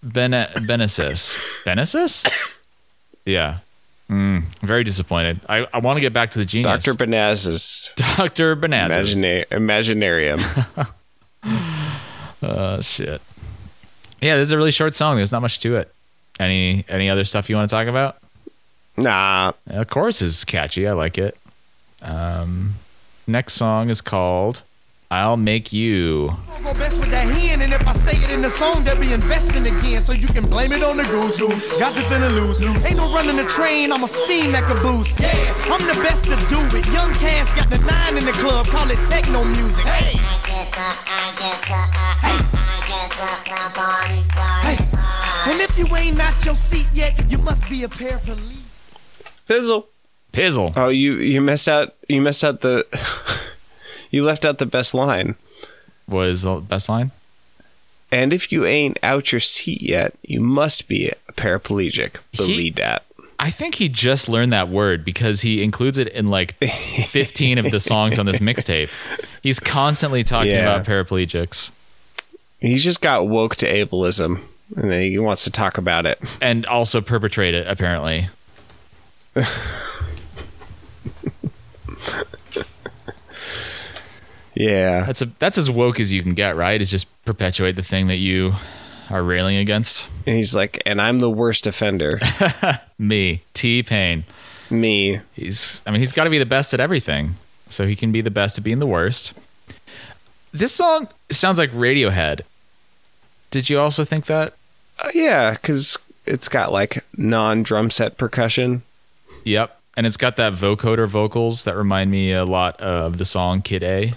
Bene, Benesis. Benesis? Yeah. Mm, very disappointed. I, I want to get back to the genius. Dr. Benaz's Dr. Benasis. Imagina- Imaginarium. Oh shit. Yeah, this is a really short song. There's not much to it. Any any other stuff you want to talk about? nah. The chorus is catchy. I like it. Um, next song is called "I'll Make You." Say it in the song, they'll be investing again. So you can blame it on the goose. Got you feeling loose. Ain't no running the train, I'm a steam that caboose. Yeah, I'm the best to do it. Young Cash got the nine in the club, call it techno music. Hey, hey. And if you ain't out your seat yet, you must be a paraplegic. Fizzle. Pizzle. Pizzle. Oh, you you messed out. You messed out the. you left out the best line. was the best line. And if you ain't out your seat yet, you must be a paraplegic. Believe that. I think he just learned that word because he includes it in like 15 of the songs on this mixtape. He's constantly talking Yeah. about paraplegics He's just got woke to ableism, and he wants to talk about it. and also perpetrate it, apparently. Yeah, That's a that's as woke as you can get, right? Is just perpetuate the thing that you are railing against. and he's like, and I'm the worst offender. Me, T Pain. Me. He's I mean, he's got to be the best at everything. So he can be the best at being the worst. This song sounds like Radiohead. Did you also think that? Uh, yeah, because it's got like non drum set percussion. Yep. And it's got that vocoder vocals that remind me a lot of the song Kid A.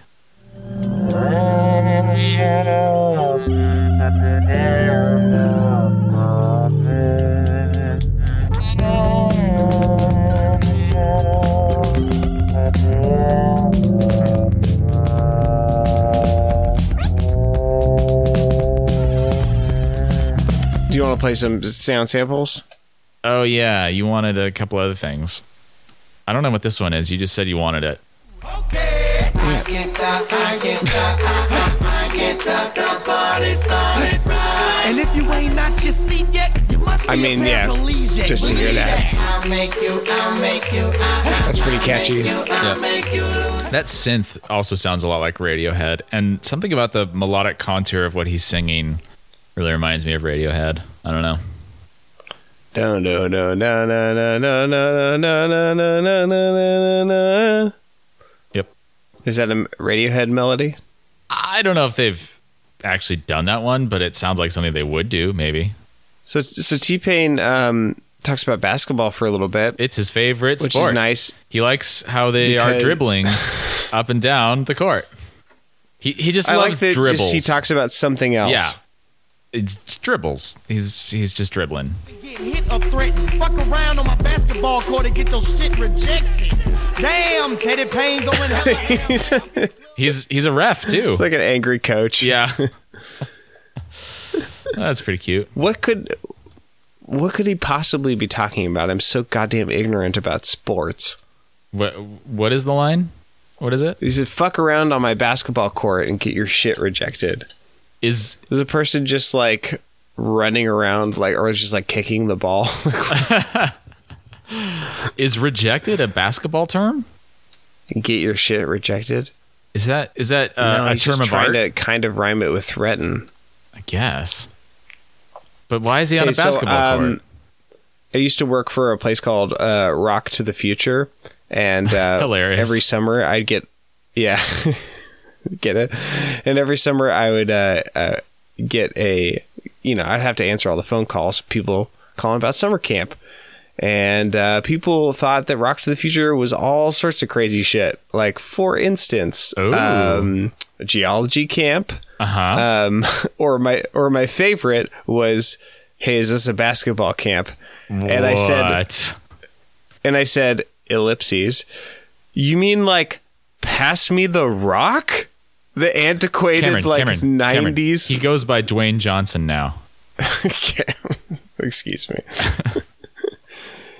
Do you want to play some sound samples? Oh yeah, you wanted a couple other things. I don't know what this one is. You just said you wanted it. Okay. I get the, I get the, I, I get the, the party started right. And if you ain't out your seat yet, you must be I mean, a yeah, paraplegic. just to hear that. I'll make you, I'll make you, I, That's pretty catchy. you, I'll make you lose. That synth also sounds a lot like Radiohead, and something about the melodic contour of what he's singing really reminds me of Radiohead. I don't know. No, no, no, no, no, no, no, no, no, no, no, no, no, no, no. Yep. Is that a Radiohead melody? I don't know if they've actually done that one, but it sounds like something they would do. Maybe So, so T Pain um, talks about basketball for a little bit, it's his favorite which sport. is nice. He likes how they are dribbling up and down the court. He he just I like loves that dribbles. just he talks about something else. Yeah, it's dribbles. He's he's just dribbling. Get hit or threatened. Fuck around on my basketball court and get your shit rejected. Damn, Teddy Payne going hella ham. He's he's a ref too. It's like an angry coach. yeah, that's pretty cute. What could what could he possibly be talking about? I'm so goddamn ignorant about sports. What what is the line? What is it? He said, "Fuck around on my basketball court and get your shit rejected." Is Is a person just like running around like, or is just like kicking the ball? is rejected a basketball term? get your shit rejected? Is that is that uh, no, a term just of trying art? to kind of rhyme it with threaten. I guess. But why is he on Okay, a so, basketball um, court? I used to work for a place called uh, Rock to the Future, and uh, Hilarious. every summer I'd get, yeah, get it, and every summer I would uh, uh, get a, you know, I'd have to answer all the phone calls, people calling about summer camp, and uh, people thought that Rock to the Future was all sorts of crazy shit. Like, for instance, um, geology camp Uh huh. um, or my or my favorite was, "Hey, is this a basketball camp?" And I said, and I said, ellipses. You mean like, pass me the rock? The antiquated Cameron, like Cameron, Cameron. nineties. He goes by Dwayne Johnson now. Excuse me.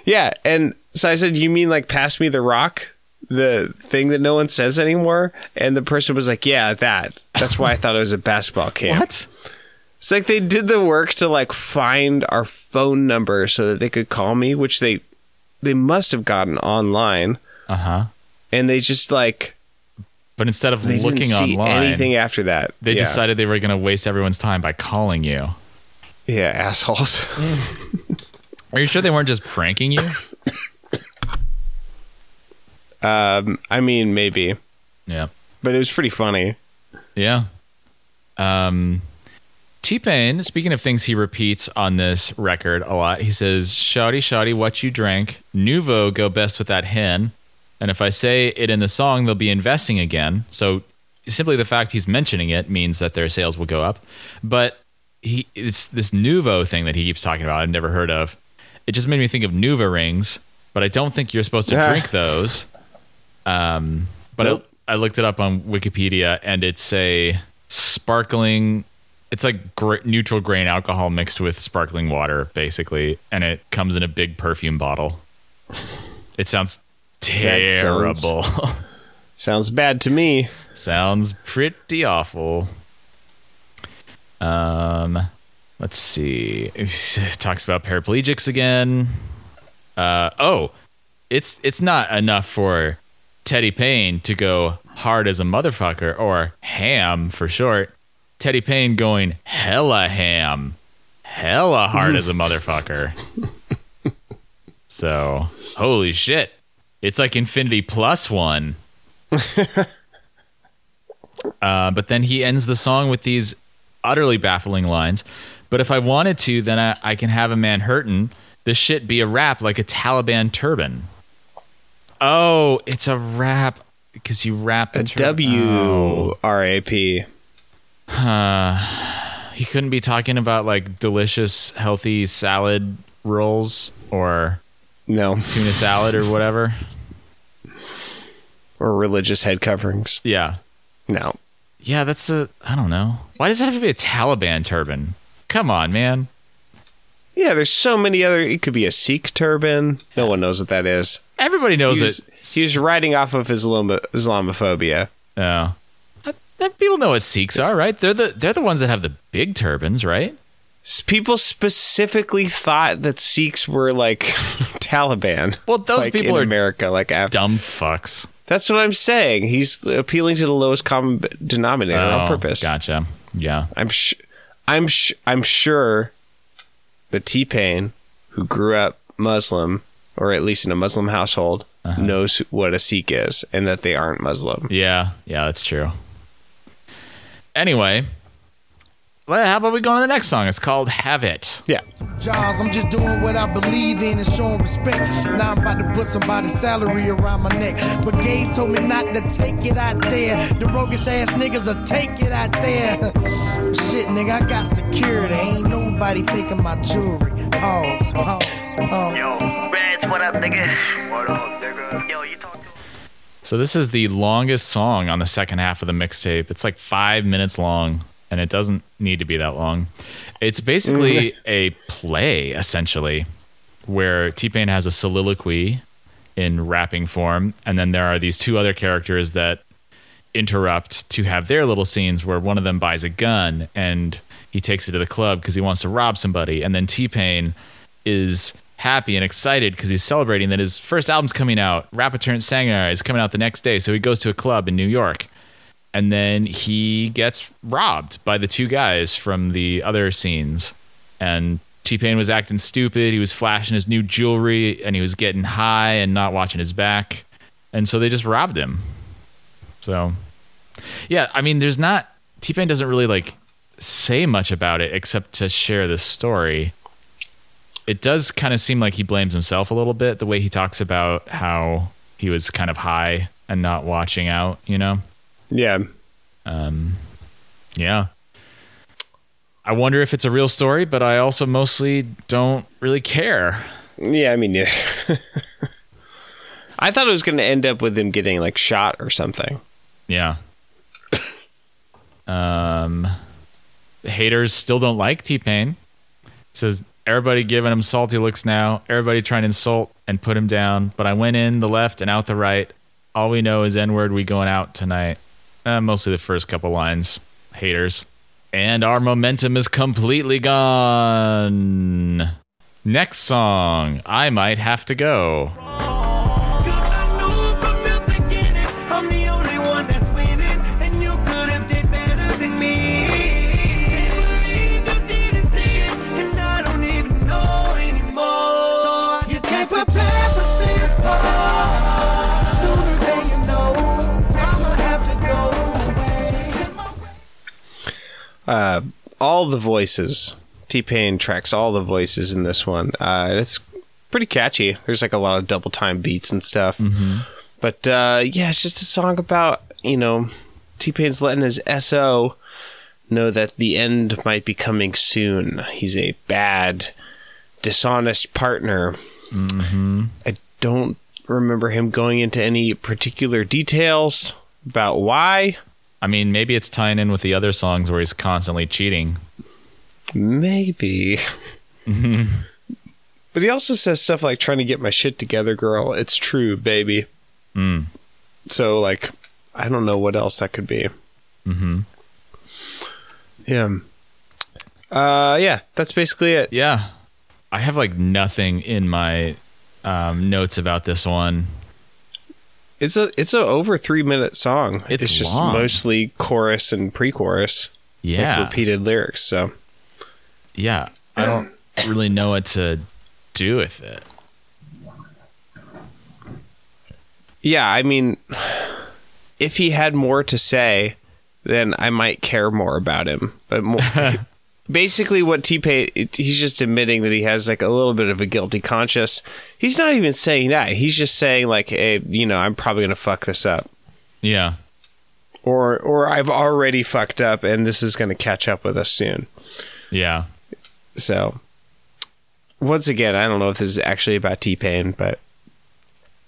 yeah, and so I said, "You mean like pass me the rock?" The thing that no one says anymore, and the person was like, "Yeah, that." That's why I thought it was a basketball camp. What? It's like they did the work to like find our phone number so that they could call me, which they they must have gotten online, Uh huh. and they just like But instead of they looking didn't see online, anything after that. they yeah. decided they were going to waste everyone's time by calling you. yeah, assholes. Are you sure they weren't just pranking you? um, I mean, maybe, yeah. but it was pretty funny. Yeah. Um, T Pain, speaking of things he repeats on this record a lot, he says, Shawty, shawty, what you drank. Nuvo go best with that hen. And if I say it in the song, they'll be investing again. So simply the fact he's mentioning it means that their sales will go up. But he it's this Nuvo thing that he keeps talking about, I've never heard of. It just made me think of Nuva rings, but I don't think you're supposed to drink those. Um, but Nope. I, I looked it up on Wikipedia, and it's a sparkling it's like gr- neutral grain alcohol mixed with sparkling water, basically, and it comes in a big perfume bottle. It sounds That sounds- terrible. Sounds bad to me. sounds pretty awful. Um, let's see. It talks about paraplegics again. Uh, oh, it's it's not enough for Teddy Payne to go hard as a motherfucker or ham for short. Teddy Payne going hella ham, hella hard as a motherfucker. So, holy shit. It's like Infinity Plus one. uh, but then he ends the song with these utterly baffling lines. But if I wanted to, then I, I can have a man hurtin'. This shit be a wrap like a Taliban turban. Oh, it's a wrap because you wrap the A tur- oh. W Oh. R A P. He couldn't be talking about like delicious, healthy salad rolls or No, tuna salad or whatever. or religious head coverings. Yeah. No, Yeah, that's a. I don't know. Why does it have to be a Taliban turban? Come on, man. yeah. There's so many other. It could be a Sikh turban. No one knows what that is. Everybody knows He was, it. he was riding off of Islam- Islamophobia. Oh. Uh, that- People know what Sikhs are, right? They're the they're the ones that have the big turbans, right? People specifically thought that Sikhs were like Taliban. Well, those like people in are America. Like af- Dumb fucks. that's what I'm saying. He's appealing to the lowest common denominator on Oh, purpose. Gotcha. Yeah. I'm sh- I'm sh- I'm sure that T Pain, who grew up Muslim or at least in a Muslim household, Uh-huh. knows what a Sikh is and that they aren't Muslim. Yeah. Yeah, that's true. Anyway, well, how about we go on to the next song? It's called Have It. Yeah. Jaws, I'm just doing what I believe in and showing respect. Now I'm about to put somebody's salary around my neck. But Gabe told me not to take it out there. The roguish ass niggas will take it out there. Shit, nigga, I got security. Ain't nobody taking my jewelry. Pause, pause, pause. Yo, Reds, what up, nigga? What up, nigga? Yo, you talk So this is the longest song on the second half of the mixtape. It's like five minutes long, and it doesn't need to be that long. It's basically mm. a play, essentially, where T Pain has a soliloquy in rapping form, and then there are these two other characters that interrupt to have their little scenes where one of them buys a gun and he takes it to the club because he wants to rob somebody, and then T Pain is happy and excited because he's celebrating that his first album's coming out. Rapaturn Sanguinary is coming out the next day, so he goes to a club in New York, and then he gets robbed by the two guys from the other scenes, and T Pain was acting stupid. He was flashing his new jewelry, and he was getting high and not watching his back, and so they just robbed him. So, yeah, I mean, there's not T Pain doesn't really like say much about it except to share this story. It does kind of seem like he blames himself a little bit the way he talks about how he was kind of high and not watching out, you know? Yeah. Yeah. I wonder if it's a real story, but I also mostly don't really care. Yeah, I mean, yeah. I thought it was going to end up with him getting like shot or something. Yeah. Um, haters still don't like T Pain. Says everybody giving him salty looks now. Everybody trying to insult and put him down. But I went in the left and out the right. All we know is N word. We going out tonight. Uh, mostly the first couple lines. Haters. And our momentum is completely gone. Next song. I might have to go. Uh, all the voices. T Pain tracks all the voices in this one. Uh, it's pretty catchy. There's like a lot of double time beats and stuff. But uh, yeah, it's just a song about you know T Pain's letting his SO know that the end might be coming soon. He's a bad, dishonest partner. I don't remember him going into any particular details about why, I mean, maybe it's tying in with the other songs where he's constantly cheating. Maybe. Mm-hmm. But he also says stuff like trying to get my shit together, girl. It's true, baby. Mm. So like I don't know what else that could be. Mm-hmm. Yeah. Uh yeah, that's basically it. Yeah. I have like nothing in my um, notes about this one. It's a it's a over 3 minute song. It's just long. mostly chorus and pre-chorus. like Yeah. repeated lyrics, so Yeah. I don't really know what to do with it. Yeah, I mean, if he had more to say, then I might care more about him. But more, basically, what T Pain, he's just admitting that he has like a little bit of a guilty conscience. He's not even saying that. He's just saying like, hey, you know, I'm probably gonna fuck this up, Yeah. or or I've already fucked up, and this is gonna catch up with us soon. Yeah. So, once again, I don't know if this is actually about T Pain, but.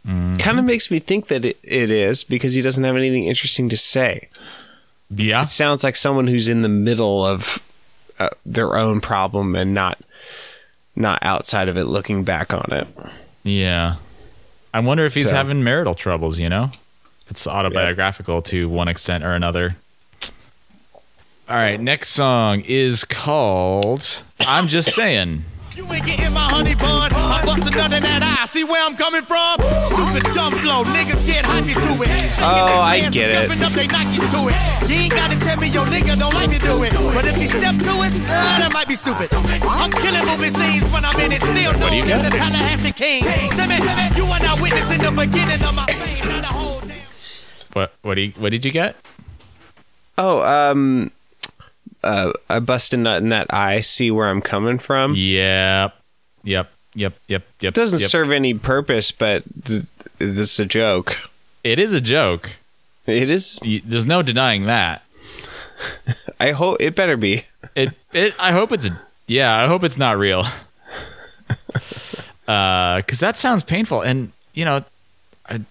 Mm-hmm. Kind of makes me think that it, it is because he doesn't have anything interesting to say. Yeah. it sounds like someone who's in the middle of uh, their own problem and not not outside of it looking back on it Yeah. I wonder if he's So- having marital troubles, you know? It's autobiographical to one extent or another. All right, next song is called I'm Just Saying. You ain't getting my honey bun. I bust a nut in that eye. See where I'm coming from? Stupid dumb flow. Niggas get hypey to it. Oh, I get it. Scuffing up they Nikes to it. You ain't gotta tell me your nigga don't like to do it. But if he step to it, uh, that might be stupid. I'm killing movie scenes when I'm in it. Still known do you as the Tallahassee King. Send me. You are now witnessing the beginning of my fame. Not a whole damn. What what do you, what did you get? oh um uh i bust a nut in that eye see where i'm coming from Yep. Yep. Yep. Yep. Yep. it doesn't yep. serve any purpose but th- it's a joke It is a joke. it is There's no denying that. i hope it better be It it I hope it's a yeah, I hope it's not real. Uh cuz that sounds painful and you know I,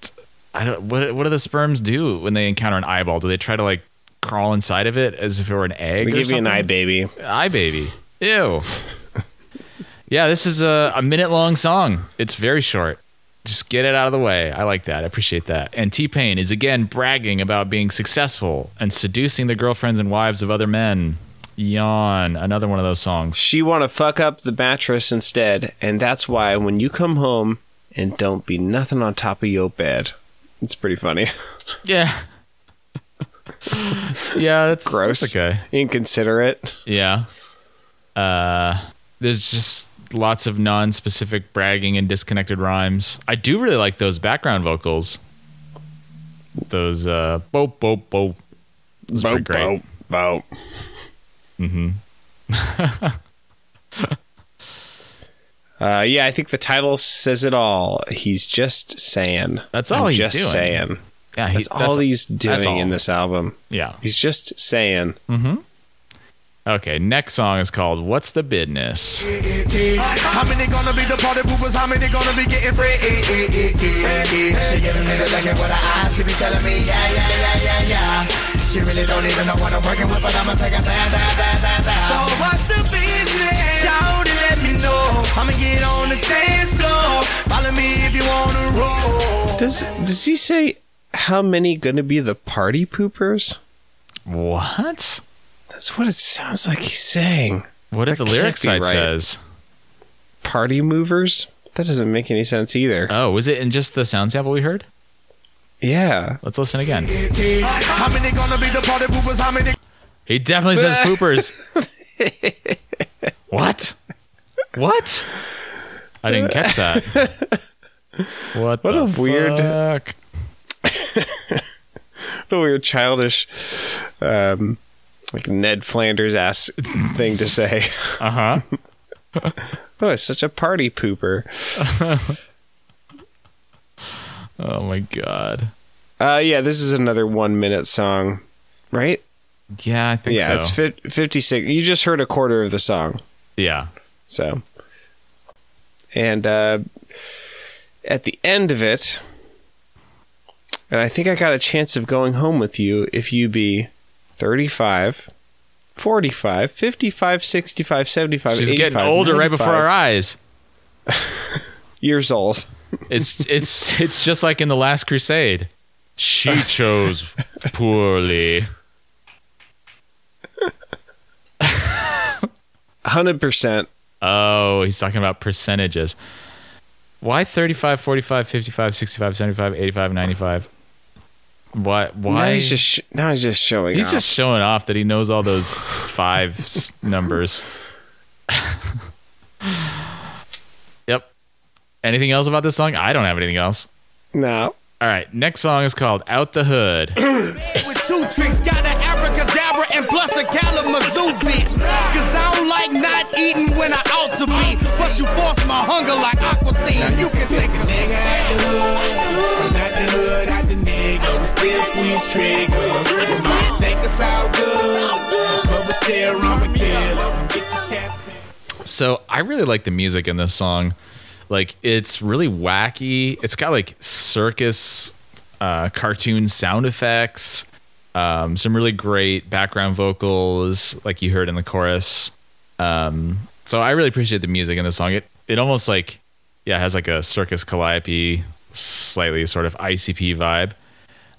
I don't what what do the sperms do when they encounter an eyeball? Do they try to like crawl inside of it as if it were an egg? they give you an eye baby Eye baby. Ew. yeah, this is a, a minute long song. It's very short. Just get it out of the way. I like that. I appreciate that. And T Pain is again bragging about being successful and seducing the girlfriends and wives of other men. Yawn. Another one of those songs. she want to fuck up the mattress instead and that's why when you come home and don't be nothing on top of your bed it's pretty funny Yeah. Yeah, that's gross that's okay. inconsiderate Yeah. Uh, there's just lots of non-specific bragging and disconnected rhymes. I do really like those background vocals. Those uh, boop boop boop. Those are pretty great. boop. Uh, yeah, I think the title says it all. He's just saying. That's all I'm he's just doing. saying. Yeah, he- That's all he's doing all. in this album. Yeah. He's just saying. Mm-hmm. Okay. Next song is called "What's the Business." How many gonna be the party poopers? How many gonna be getting free? Eh, eh, eh, she get a nigga looking with her eyes. She be telling me, yeah, yeah, yeah, yeah, yeah. She really don't even know what I'm working with, but I'ma take a bad, bad, bad, bad, bad. So what's the business? Shout it, let me know. I'ma get on the dance floor. Follow me if you wanna roll. Does does he say how many gonna be the party poopers? What? That's what it sounds like he's saying. What if the lyric can't side right. says? Party movers? That doesn't make any sense either. Oh, was it in just the sound sample we heard? yeah. Let's listen again. How many gonna be the party poopers? How many? He definitely says poopers. what? What? I didn't catch that. What? What the a weird- fuck? What a weird childish um like Ned Flanders ass thing to say. Uh huh. Oh, it's such a party pooper. Oh my god. Uh, yeah, this is another one minute song, right? Yeah, I think yeah, so. it's fi- 56. You just heard a quarter of the song. yeah. So, and uh, at the end of it, And I think I got a chance of going home with you if you be 35, 45, 55, 65, 75, She's 85, getting older right before our eyes. years old. It's it's it's just like in the Last Crusade. She chose poorly. 100%. Oh, he's talking about percentages. Why 35, 45, 55, 65, 75, 85, 95? Why? Why? Now he's just sh- now he's just showing He's off. just showing off that he knows all those five numbers. yep. Anything else about this song? I don't have anything else. no. All right. Next song is called "Out the Hood." with two tricks, got an abracadabra and plus a Kalamazoo bitch. Cause I don't like not eating when I ought to be. But you force my hunger like Aqua Teen. You can take a nigga the nigga, we still squeeze triggers. Good, but we still with. So I really like the music in this song. Like it's really wacky. It's got like circus, uh, cartoon sound effects. Um, some really great background vocals, like you heard in the chorus. Um, so I really appreciate the music in the song. It it almost like yeah has like a circus calliope, slightly sort of ICP vibe.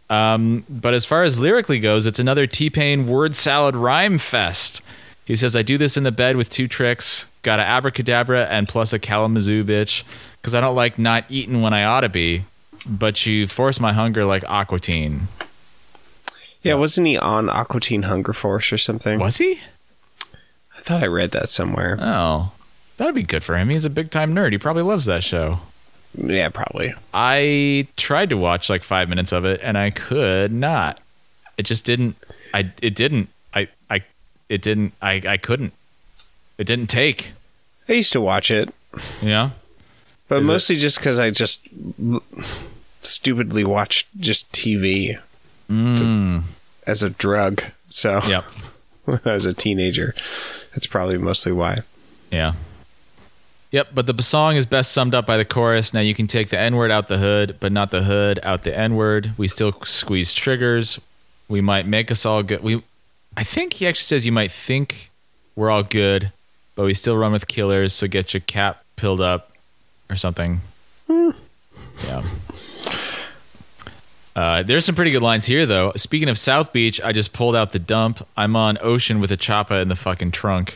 Um, but as far as lyrically goes, it's another T Pain word salad rhyme fest. He says, I do this in the bed with two tricks. Got a abracadabra and plus a Kalamazoo bitch. Because I don't like not eating when I ought to be. But you force my hunger like Aqua Teen. Yeah, wasn't he on Aqua Teen Hunger Force or something? Was he? I thought I read that somewhere. Oh, that'd be good for him. He's a big time nerd. He probably loves that show. Yeah, probably. I tried to watch like five minutes of it and I could not. It just didn't. I it didn't. I I it didn't. I I couldn't. It didn't take. I used to watch it, Yeah, but Is it- mostly just because I just stupidly watched just TV to- mm. as a drug. So Yep. when I was a teenager, that's probably mostly why. Yeah. Yep, but the song is best summed up by the chorus. Now you can take the N word out the hood, but not the hood out the N word. We still squeeze triggers. We might make us all good. We, I think he actually says you might think we're all good, but we still run with killers. So get your cap pilled up, or something. Yeah. Uh, there's some pretty good lines here, though. Speaking of South Beach, I just pulled out the dump. I'm on ocean with a choppa in the fucking trunk.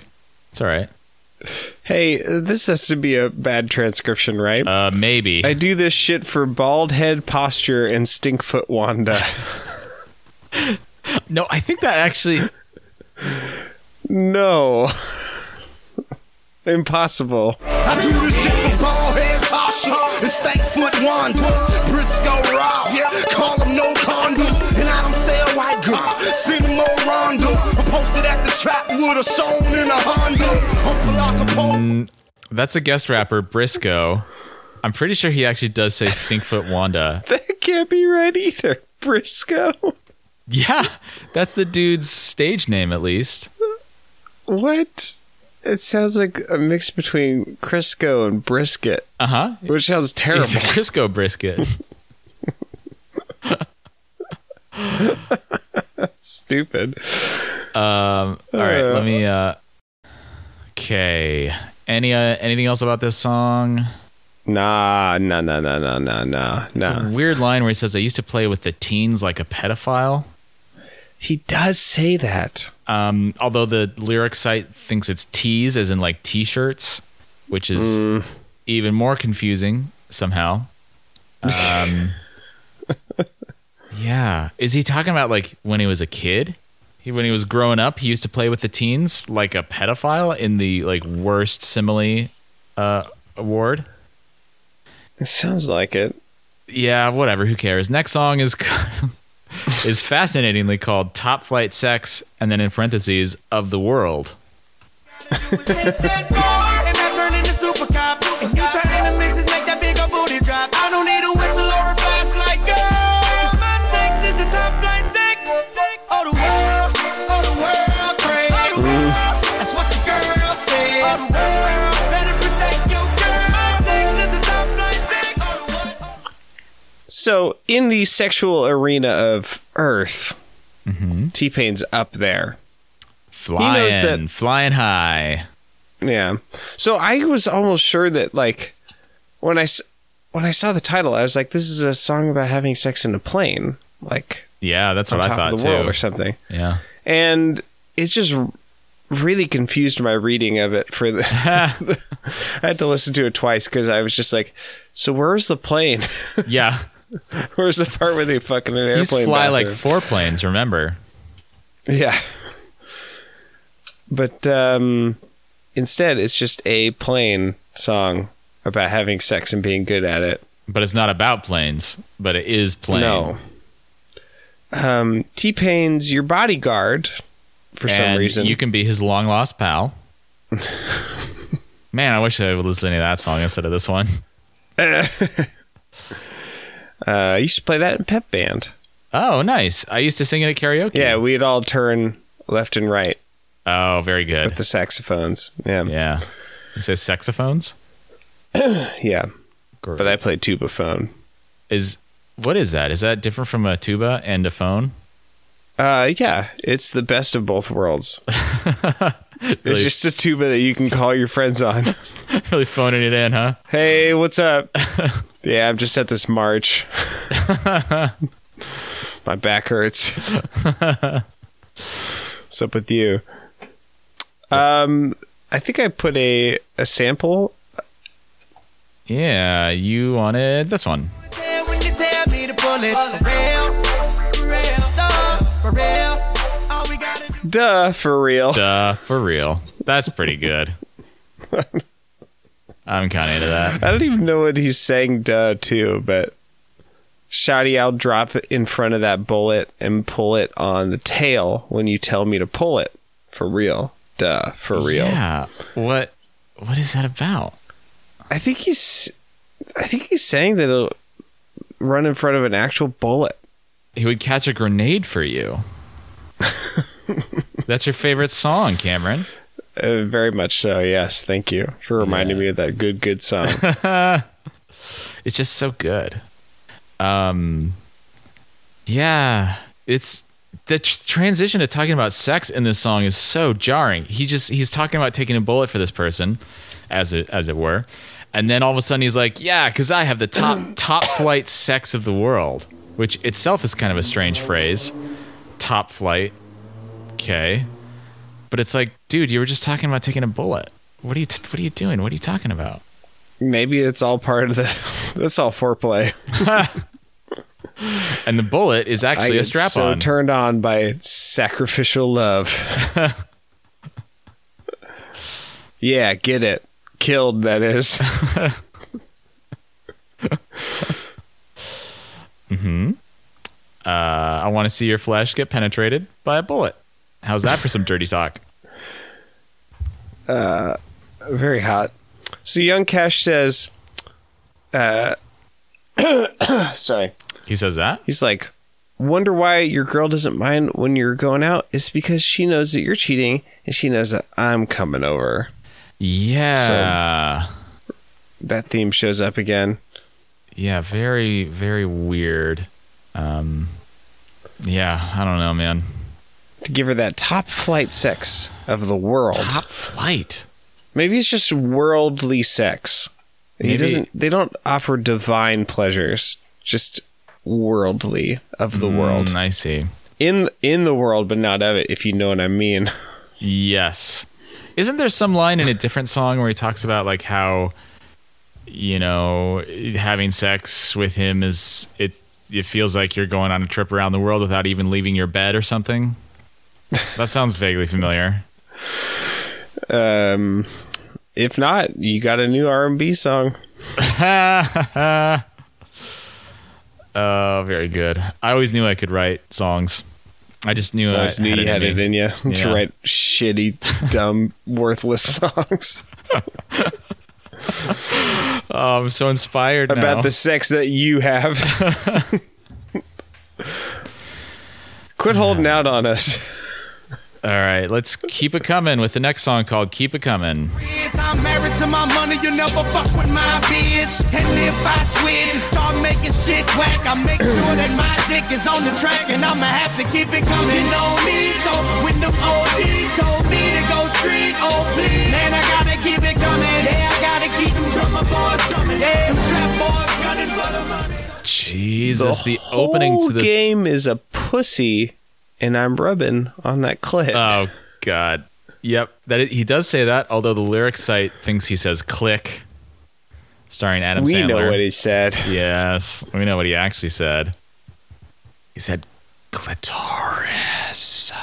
It's all right. Hey, uh, this has to be a bad transcription, right? Uh, maybe. I do this shit for bald head posture and stinkfoot Wanda. no, I think that actually. no. Impossible. I do this shit for bald head Tasha and stank foot Wanda. Briscoe Raw, yeah, call him no condom. White girl, send him more Rondo. I'm posted at the trap with a shown in a Honda. I'm Palaka Pole. That's a guest rapper, Briscoe. I'm pretty sure he actually does say Stinkfoot Wanda. That can't be right either. Briscoe. Yeah, that's the dude's stage name, at least. What? It sounds like a mix between Crisco and brisket, Uh huh. which sounds terrible. He's a Crisco brisket. Stupid. Um. All right. Let me. Uh. Okay. Any uh, anything else about this song? Nah, nah, nah, nah, nah, nah, nah, weird line where he says, "I used to play with the teens like a pedophile." He does say that. Um, although the lyric site thinks it's tees, as in like t-shirts, which is even more confusing somehow. Um, yeah, is he talking about like when he was a kid? He, when he was growing up, he used to play with the teens like a pedophile in the like worst simile uh, award. It sounds like it. Yeah, whatever. Who cares? Next song is is fascinatingly called "Top Flight Sex," and then in parentheses of the world. So in the sexual arena of Earth, Mm-hmm. T Pain's up there. Flying, that- flying high. Yeah. So I was almost sure that like when I when I saw the title, I was like, this is a song about having sex in a plane, like Yeah, that's what I thought the too. world or something. Yeah. and it's just really confused my reading of it for the I had to listen to it twice because I was just like, so where's the plane? Yeah. where's the part where they fucking an He's airplane? fly like four planes, remember? yeah. But um, instead, it's just a plane song about having sex and being good at it. But it's not about planes, but it is plane. No. Um, T Pain's your bodyguard for some reason. You can be his long lost pal. Man, I wish I would listen to that song instead of this one. uh, I used to play that in Pep Band. Oh, nice. I used to sing it at karaoke. Yeah, we'd all turn left and right Oh, very good. with the saxophones. Yeah. yeah. It says saxophones. Yeah. Great. But I played tubaphone. is what is that? Is that different from a tuba and a phone? Uh, yeah, it's the best of both worlds. It's just a tuba that you can call your friends on. really phoning it in, huh? hey, what's up? yeah, I'm just at this march. My back hurts. what's up with you? Um, I think I put a a sample. Yeah, you wanted this one. Yeah, when you tell me to pull it for real, for real, duh, for real. All we gotta do Duh, for real. Duh, for real. That's pretty good. I'm kind of into that. I don't even know what he's saying duh too, but Shotty, I'll drop it in front of that bullet and pull it on the tail when you tell me to pull it. For real. Duh, for real. Yeah. What? What is that about? I think he's I think he's saying that it'll run in front of an actual bullet. He would catch a grenade for you. That's your favorite song, Cameron. Uh, very much so, yes. Thank you for reminding me of that good, good song. It's just so good. Um, yeah, it's the tr- transition to talking about sex in this song is so jarring. He just he's talking about taking a bullet for this person, as it as it were, and then all of a sudden he's like, "Yeah, because I have the top top flight sex of the world," which itself is kind of a strange phrase. Top flight, okay, but it's like, dude, you were just talking about taking a bullet. What are you t- What are you doing? What are you talking about? Maybe it's all part of the that's all foreplay. And the bullet is actually a get strap so on. turned on by sacrificial love. yeah, get it. Killed, that is. uh, I want to see your flesh get penetrated by a bullet. How's that for some dirty talk? Uh, very hot. So Young Cash says, uh, sorry. He says that. He's like, wonder why your girl doesn't mind when you're going out? It's because she knows that you're cheating and she knows that I'm coming over. Yeah. That theme shows up again. yeah, very, very weird. Um, yeah, I don't know, man. To give her that top flight sex of the world. Top flight. Maybe it's just worldly sex. He doesn't. They don't offer divine pleasures. Just worldly of the world Mm, I see. in in the world, but not of it. If you know what I mean. Yes. Isn't there some line in a different song where he talks about like how you know having sex with him is it it feels like you're going on a trip around the world without even leaving your bed or something? That sounds vaguely familiar. Um, if not, you got a new R and B song. Oh, very good. I always knew I could write songs. I just knew I I, just knew you had in it in you Yeah. to write shitty, dumb, worthless songs Oh, I'm so inspired now. about the sex that you have. Quit holding out on us. All right, let's keep it coming with the next song called "Keep It Coming." I'm married to my money, you never fuck with my bitch. And if I switch and start making shit whack, I make sure that my dick is on the track, and I'ma have to keep it coming on me. So when them OGs told me to go street, oh please, man, I gotta keep it coming. Yeah, I gotta keep them drummer boys drumming. Yeah, them trap boys gunning for the money. Jesus, the, opening whole to this game is a pussy, and I'm rubbing on that clit. Oh God. Yep. That he does say that, although the lyric site thinks he says "click," starring Adam we Sandler. We know what he said. Yes, we know what he actually said. He said clitoris.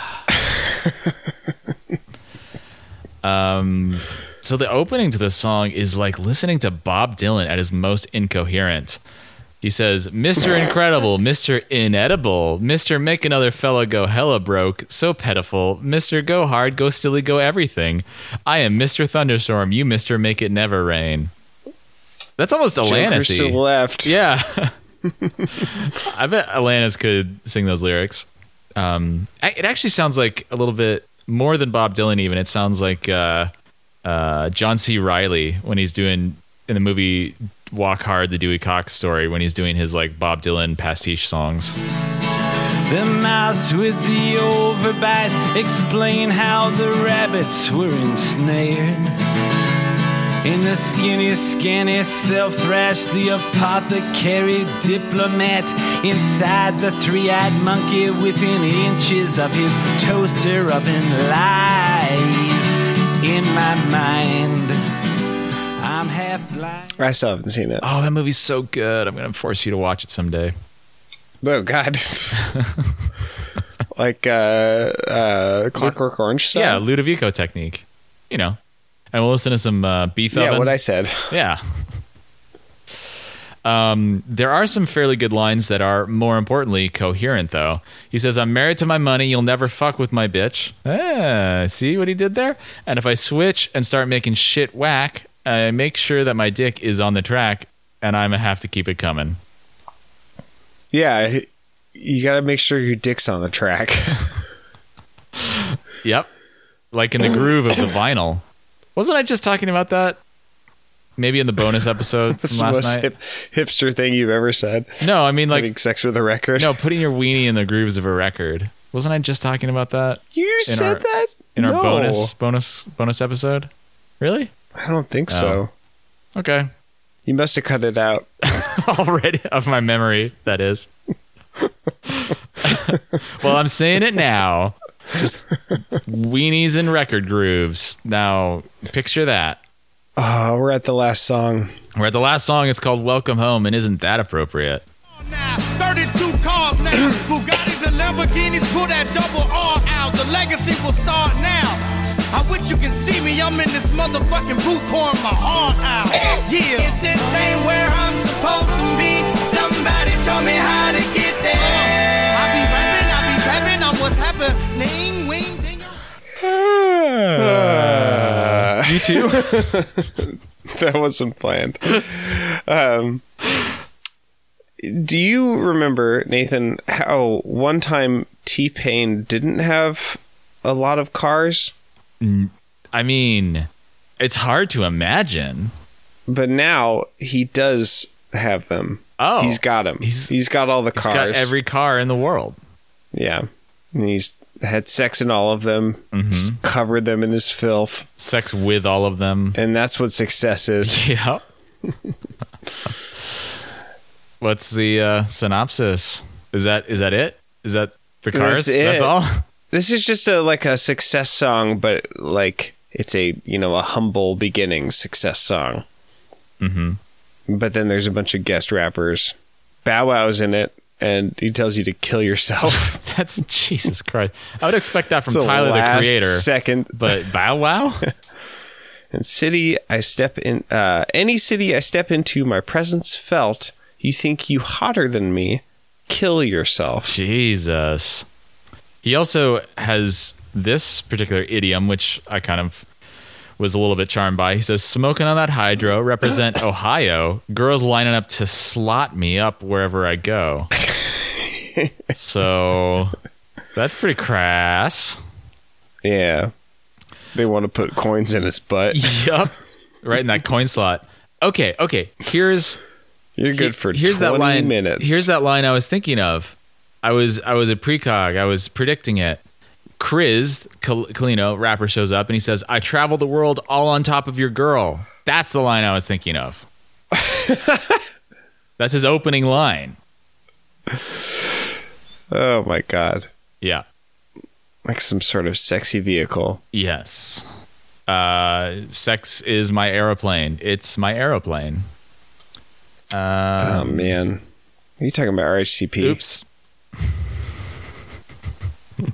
um, so the opening to the song is like listening to Bob Dylan at his most incoherent. He says, Mr. Incredible, Mr. Inedible, Mr. Make Another Fella Go Hella Broke, So Pitiful, Mr. Go Hard, Go Silly, Go Everything. I am Mr. Thunderstorm, you Mr. Make It Never Rain. That's almost Alanis. to the left. Yeah. I bet Alanis could sing those lyrics. Um, it actually sounds like a little bit more than Bob Dylan, even. It sounds like uh, uh, John C. Reilly when he's doing in the movie Walk Hard, the Dewey Cox story, when he's doing his like Bob Dylan pastiche songs. The mouse with the overbite explain how the rabbits were ensnared. In the skinny, skinny self thrash, the apothecary diplomat inside the three eyed monkey within inches of his toaster oven life. In my mind, I'm half blind. I still haven't seen it. Oh, that movie's so good. I'm gonna force you to watch it someday. Oh God. like uh, uh, Clockwork Orange style. Yeah, Ludovico technique. You know, and we'll listen to some uh, beef yeah. oven. What I said. Yeah. Um, there are some fairly good lines that are, more importantly, coherent, though. He says, I'm married to my money. You'll never fuck with my bitch. Ah, see what he did there? And if I switch and start making shit whack, I make sure that my dick is on the track and I'm going to have to keep it coming. Yeah, you got to make sure your dick's on the track. Yep. Like in the groove of the vinyl. Wasn't I just talking about that? Maybe in the bonus episode from last most night? hip, hipster thing you've ever said. No, I mean, like, Having sex with a record. no, putting your weenie in the grooves of a record. Wasn't I just talking about that? you said our- that in our bonus bonus bonus episode. Really? I don't think Oh. so. Okay. You must have cut it out. Already of my memory, that is. well, I'm saying it now. Just weenies and record grooves. Now, picture that. Oh, we're at the last song. We're at the last song. It's called "Welcome Home," and isn't that appropriate? Now, 32 cars now. Bugattis and Lamborghinis, pull that double I wish you can see me. I'm in this motherfucking booth pouring my heart out. Yeah. If this ain't where I'm supposed to be, somebody show me how to get there. I be rapping, I be tapping, I'm what's happening. Wing, ding. You too. that wasn't planned. Um, do you remember, Nathan, how one time T Pain didn't have a lot of cars, I mean, it's hard to imagine. but now he does have them? Oh, he's got them. he's- he's got all the He's cars. got every car in the world. yeah, and he's had sex in all of them. Mm-hmm. He's covered them in his filth, Sex with all of them. and that's what success is. Yeah. What's the uh, synopsis? Is that is that it? Is that the cars? That's it. all. This is just a like a success song, but like it's a you know a humble beginning success song. Mm-hmm. But then there's a bunch of guest rappers. Bow Wow's in it, and he tells you to kill yourself. That's Jesus Christ. I would expect that from Tyler the Creator. Second, But Bow Wow? and city I step in. Uh, any city I step into, my presence felt. You think you hotter than me? Kill yourself. Jesus. He also has this particular idiom, which I kind of was a little bit charmed by. He says, Smoking on that hydro, represent Ohio. Girls lining up to slot me up wherever I go. so that's pretty crass. Yeah. They want to put coins in his butt. Yup. right in that coin slot. Okay, okay. Here's You're good for here's 20 that line. minutes. Here's that line I was thinking of. I was I was a precog. I was predicting it. Chris Kal- Kalino, rapper, shows up and he says, "I travel the world all on top of your girl." That's the line I was thinking of. That's his opening line. Oh my god. Yeah. Like some sort of sexy vehicle. Yes. Uh, sex is my aeroplane. It's my aeroplane. Uh, oh man. Are you talking about RHCP? oops.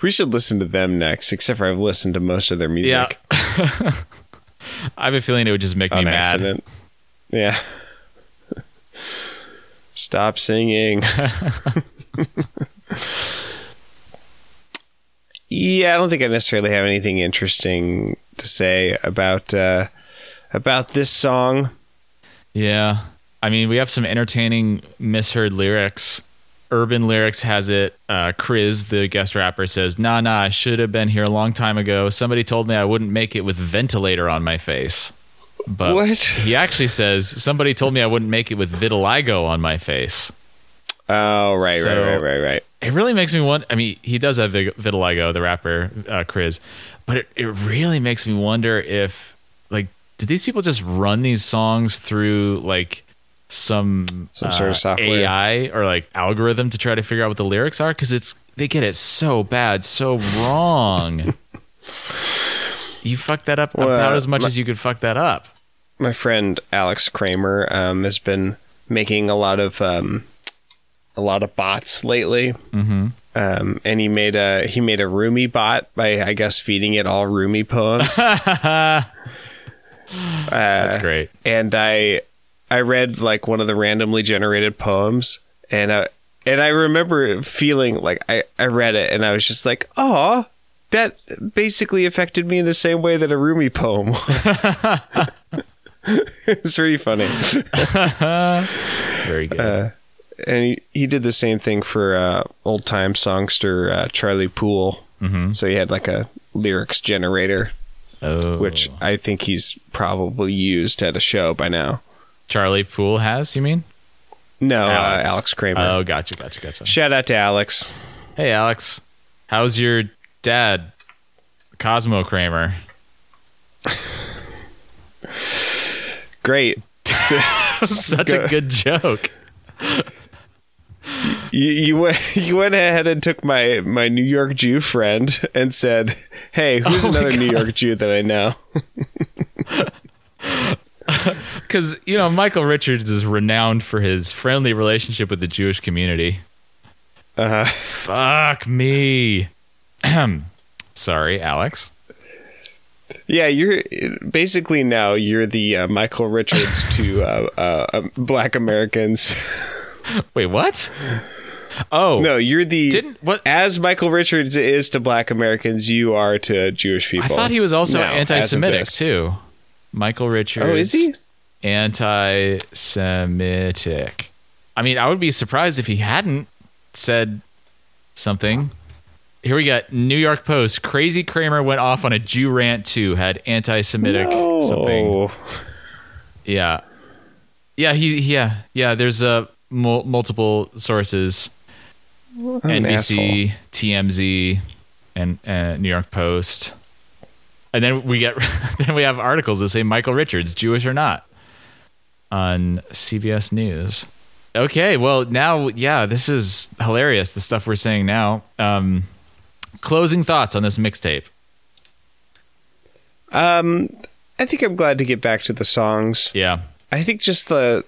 We should listen to them next, except for I've listened to most of their music Yeah. I have a feeling it would just make me on mad. accident. Yeah. Stop singing. yeah, I don't think I necessarily have anything interesting to say about uh, about this song. Yeah. I mean, we have some entertaining misheard lyrics. Urban Lyrics has it. Uh, Chris, the guest rapper, says, Nah, nah, I should have been here a long time ago. Somebody told me I wouldn't make it with ventilator on my face. But What? he actually says, Somebody told me I wouldn't make it with vitiligo on my face. Oh, right, So- right, right, right, right. It really makes me want. I mean, he does have vitiligo, the rapper uh, Chris, but it, it really makes me wonder if, like, did these people just run these songs through like some Some sort of uh, software. AI or like algorithm to try to figure out what the lyrics are? Because it's they get it so bad, so wrong. you fucked that up Well, about as much my- as you could fuck that up. my friend Alex Kramer um, has been making a lot of um, a lot of bots lately. Mm-hmm. Um, and he made a he made a Rumi bot by I guess feeding it all Rumi poems. That's great. and I I read like one of the randomly generated poems, and I and I remember feeling like I I read it and I was just like, oh. That basically affected me in the same way that a Rumi poem was. it's really funny. Very good. Uh, and he, he did the same thing for uh, old time songster uh, Charlie Poole. Mm-hmm. So he had like a lyrics generator, oh, which I think he's probably used at a show by now. Charlie Poole has. You mean? No, Alex. Alex, uh, Alex Kramer. Oh, gotcha, gotcha, gotcha. Shout out to Alex. Hey, Alex. How's your dad, Cosmo Kramer? Great. Such a good joke. You, you went you went ahead and took my my New York Jew friend and said, "Hey, who's Oh another New York Jew that I know?" Because, you know, Michael Richards is renowned for his friendly relationship with the Jewish community. Uh, Fuck me. Sorry, Alex. yeah, you're basically now you're the uh, Michael Richards to uh, uh, uh, Black Americans. Wait, what? Oh, No, you're the Didn't- what- as Michael Richards is to Black Americans, you are to Jewish people. I thought he was also Now, anti-Semitic too. Michael Richards. Oh, is he? Anti-Semitic. I mean, I would be surprised if he hadn't said something. Here we got New York Post. Crazy Kramer went off on a Jew rant too. Had anti-Semitic something. Oh, Yeah, yeah. He yeah yeah. There's uh, mul- multiple sources. an NBC, TMZ, and uh, New York Post. And then we get then we have articles that say Michael Richards, Jewish or not, on CBS News. Okay, well now, yeah, this is hilarious. The stuff we're saying now. Um, closing thoughts on this mixtape. Um, I think I'm glad to get back to the songs. Yeah, I think just the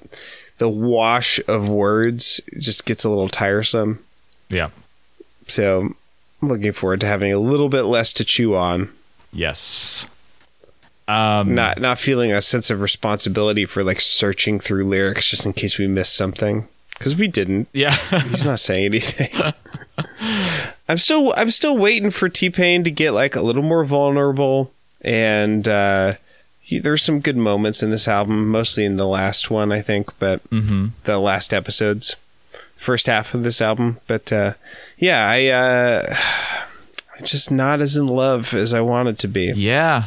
the wash of words just gets a little tiresome. yeah, So I'm looking forward to having a little bit less to chew on. Yes. Um, Not not feeling a sense of responsibility for like searching through lyrics just in case we missed something because we didn't. yeah, He's not saying anything. I'm still I'm still waiting for T Pain to get like a little more vulnerable, and uh, he, there's some good moments in this album, mostly in the last one, I think, but the last episodes, first half of this album. But uh, yeah, I uh, just not as in love as I wanted to be. Yeah.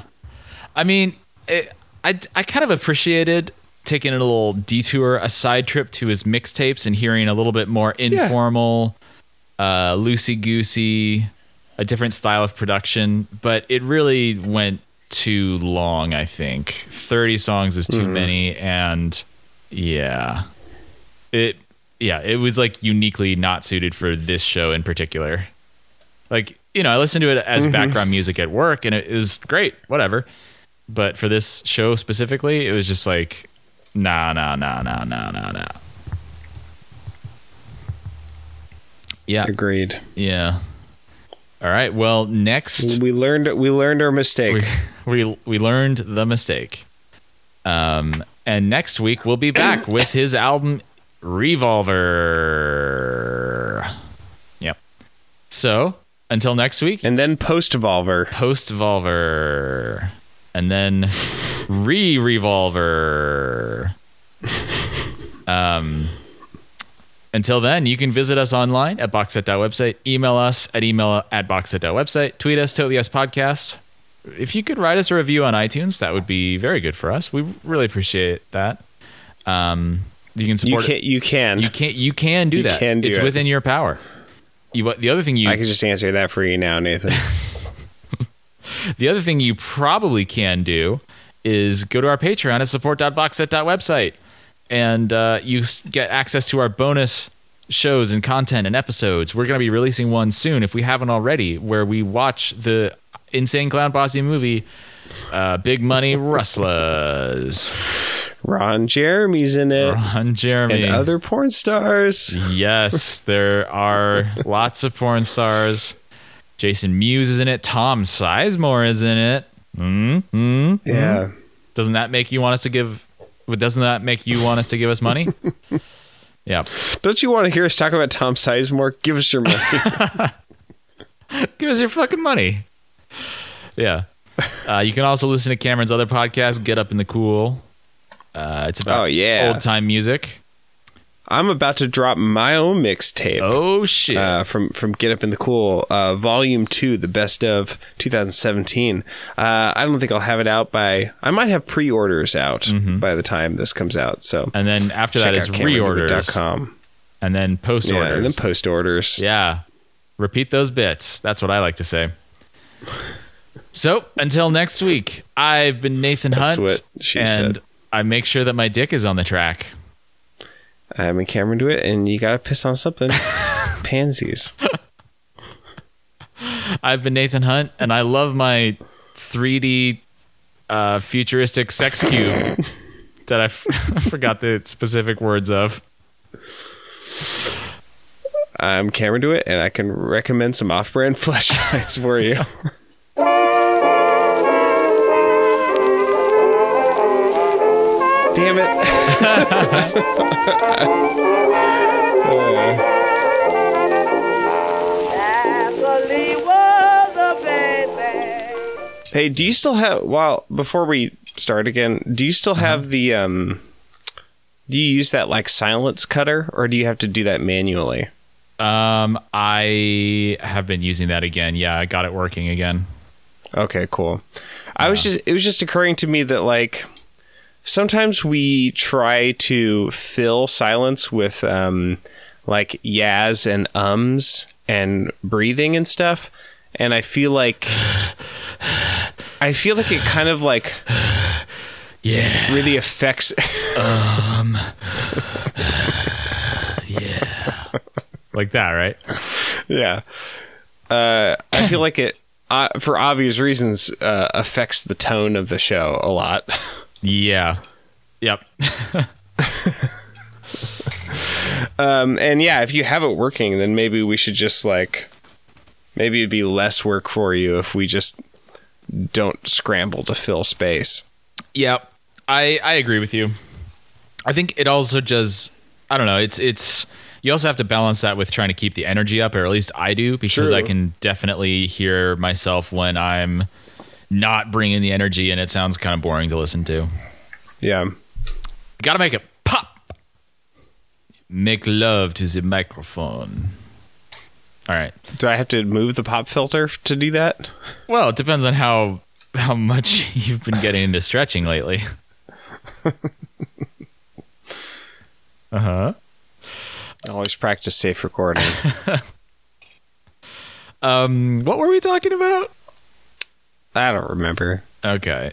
I mean, it, I, I kind of appreciated taking a little detour, a side trip to his mixtapes and hearing a little bit more informal, uh, loosey goosey, a different style of production. But it really went too long, I think. 30 songs is too many. And yeah. It, yeah, it was like uniquely not suited for this show in particular. Like, you know, I listened to it as background music at work and it was great, whatever. But for this show specifically, it was just like, nah, nah, nah, nah, nah, nah, nah. Yeah, Agreed. yeah. All right. Well, next We learned we learned our mistake. we we we learned the mistake. Um, and next week we'll be back with his album Revolver. Yep. So until next week, and then post Volver. post Volver, and then re Revolver. Um. Until then, you can visit us online at boxset.website, email us at email at boxset.website, tweet us, Yes Podcast. If you could write us a review on iTunes, that would be very good for us. We really appreciate that. Um, you can support. You can you can. you can you can do You that. can do it's it. within your power. You the other thing you I can just answer that for you now, Nathan. The other thing you probably can do is go to our Patreon at support.boxset.website and uh, you get access to our bonus shows and content and episodes. We're going to be releasing one soon, if we haven't already, where we watch the Insane Clown Posse movie, uh, Big Money Rustlers. Ron Jeremy's in it. Ron Jeremy. And other porn stars. Yes, there are lots of porn stars. Jason Mewes is in it. Tom Sizemore is in it. Mm-hmm. Yeah. Doesn't that make you want us to give? Doesn't that make you want us to give us money? yeah, Don't you want to hear us talk about Tom Sizemore? Give us your money. give us your fucking money. Yeah, uh, you can also listen to Cameron's other podcast, Get Up in the Cool. Uh, it's about Oh, yeah. old time music. I'm about to drop my own mixtape. Oh shit! Uh, from from Get Up in the Cool, uh, Volume Two, the best of 2017. Uh, I don't think I'll have it out by. I might have pre-orders out by the time this comes out. So and then after that is out reorders, CameronDewitt.com. and then post orders. Yeah, and then post orders. Yeah. Repeat those bits. That's what I like to say. So until next week, I've been Nathan Hunt. and said. I make sure that my dick is on the track. I'm in Cameron DeWitt, and you gotta piss on something. Pansies. I've been Nathan Hunt, and I love my 3D uh, futuristic sex cube that I f- I forgot the specific words of. I'm Cameron DeWitt, and I can recommend some off-brand flashlights for you. Hey, do you still have well before we start again, do you still have the um do you use that like silence cutter or do you have to do that manually? Um, I have been using that again. Yeah, I got it working again. Okay, cool. I was just it was just occurring to me that like sometimes we try to fill silence with um like yas and ums and breathing and stuff and I feel like I feel like it kind of like Yeah. really affects Um Yeah. Like that, right? yeah. Uh I feel like it uh, for obvious reasons uh, affects the tone of the show a lot. Yeah. Yep. Um, and yeah, if you have it working, then maybe we should just like, maybe it'd be less work for you if we just don't scramble to fill space. Yep. I I agree with you. I think it also does. I don't know. It's it's. You also have to balance that with trying to keep the energy up, or at least I do, because True. I can definitely hear myself when I'm not bringing the energy, and it sounds kind of boring to listen to. Yeah. Got to make it pop. Make love to the microphone. All right. Do I have to move the pop filter to do that? Well, it depends on how how much you've been getting into stretching lately. uh huh. I always practice safe recording. Um, what were we talking about? I don't remember. Okay.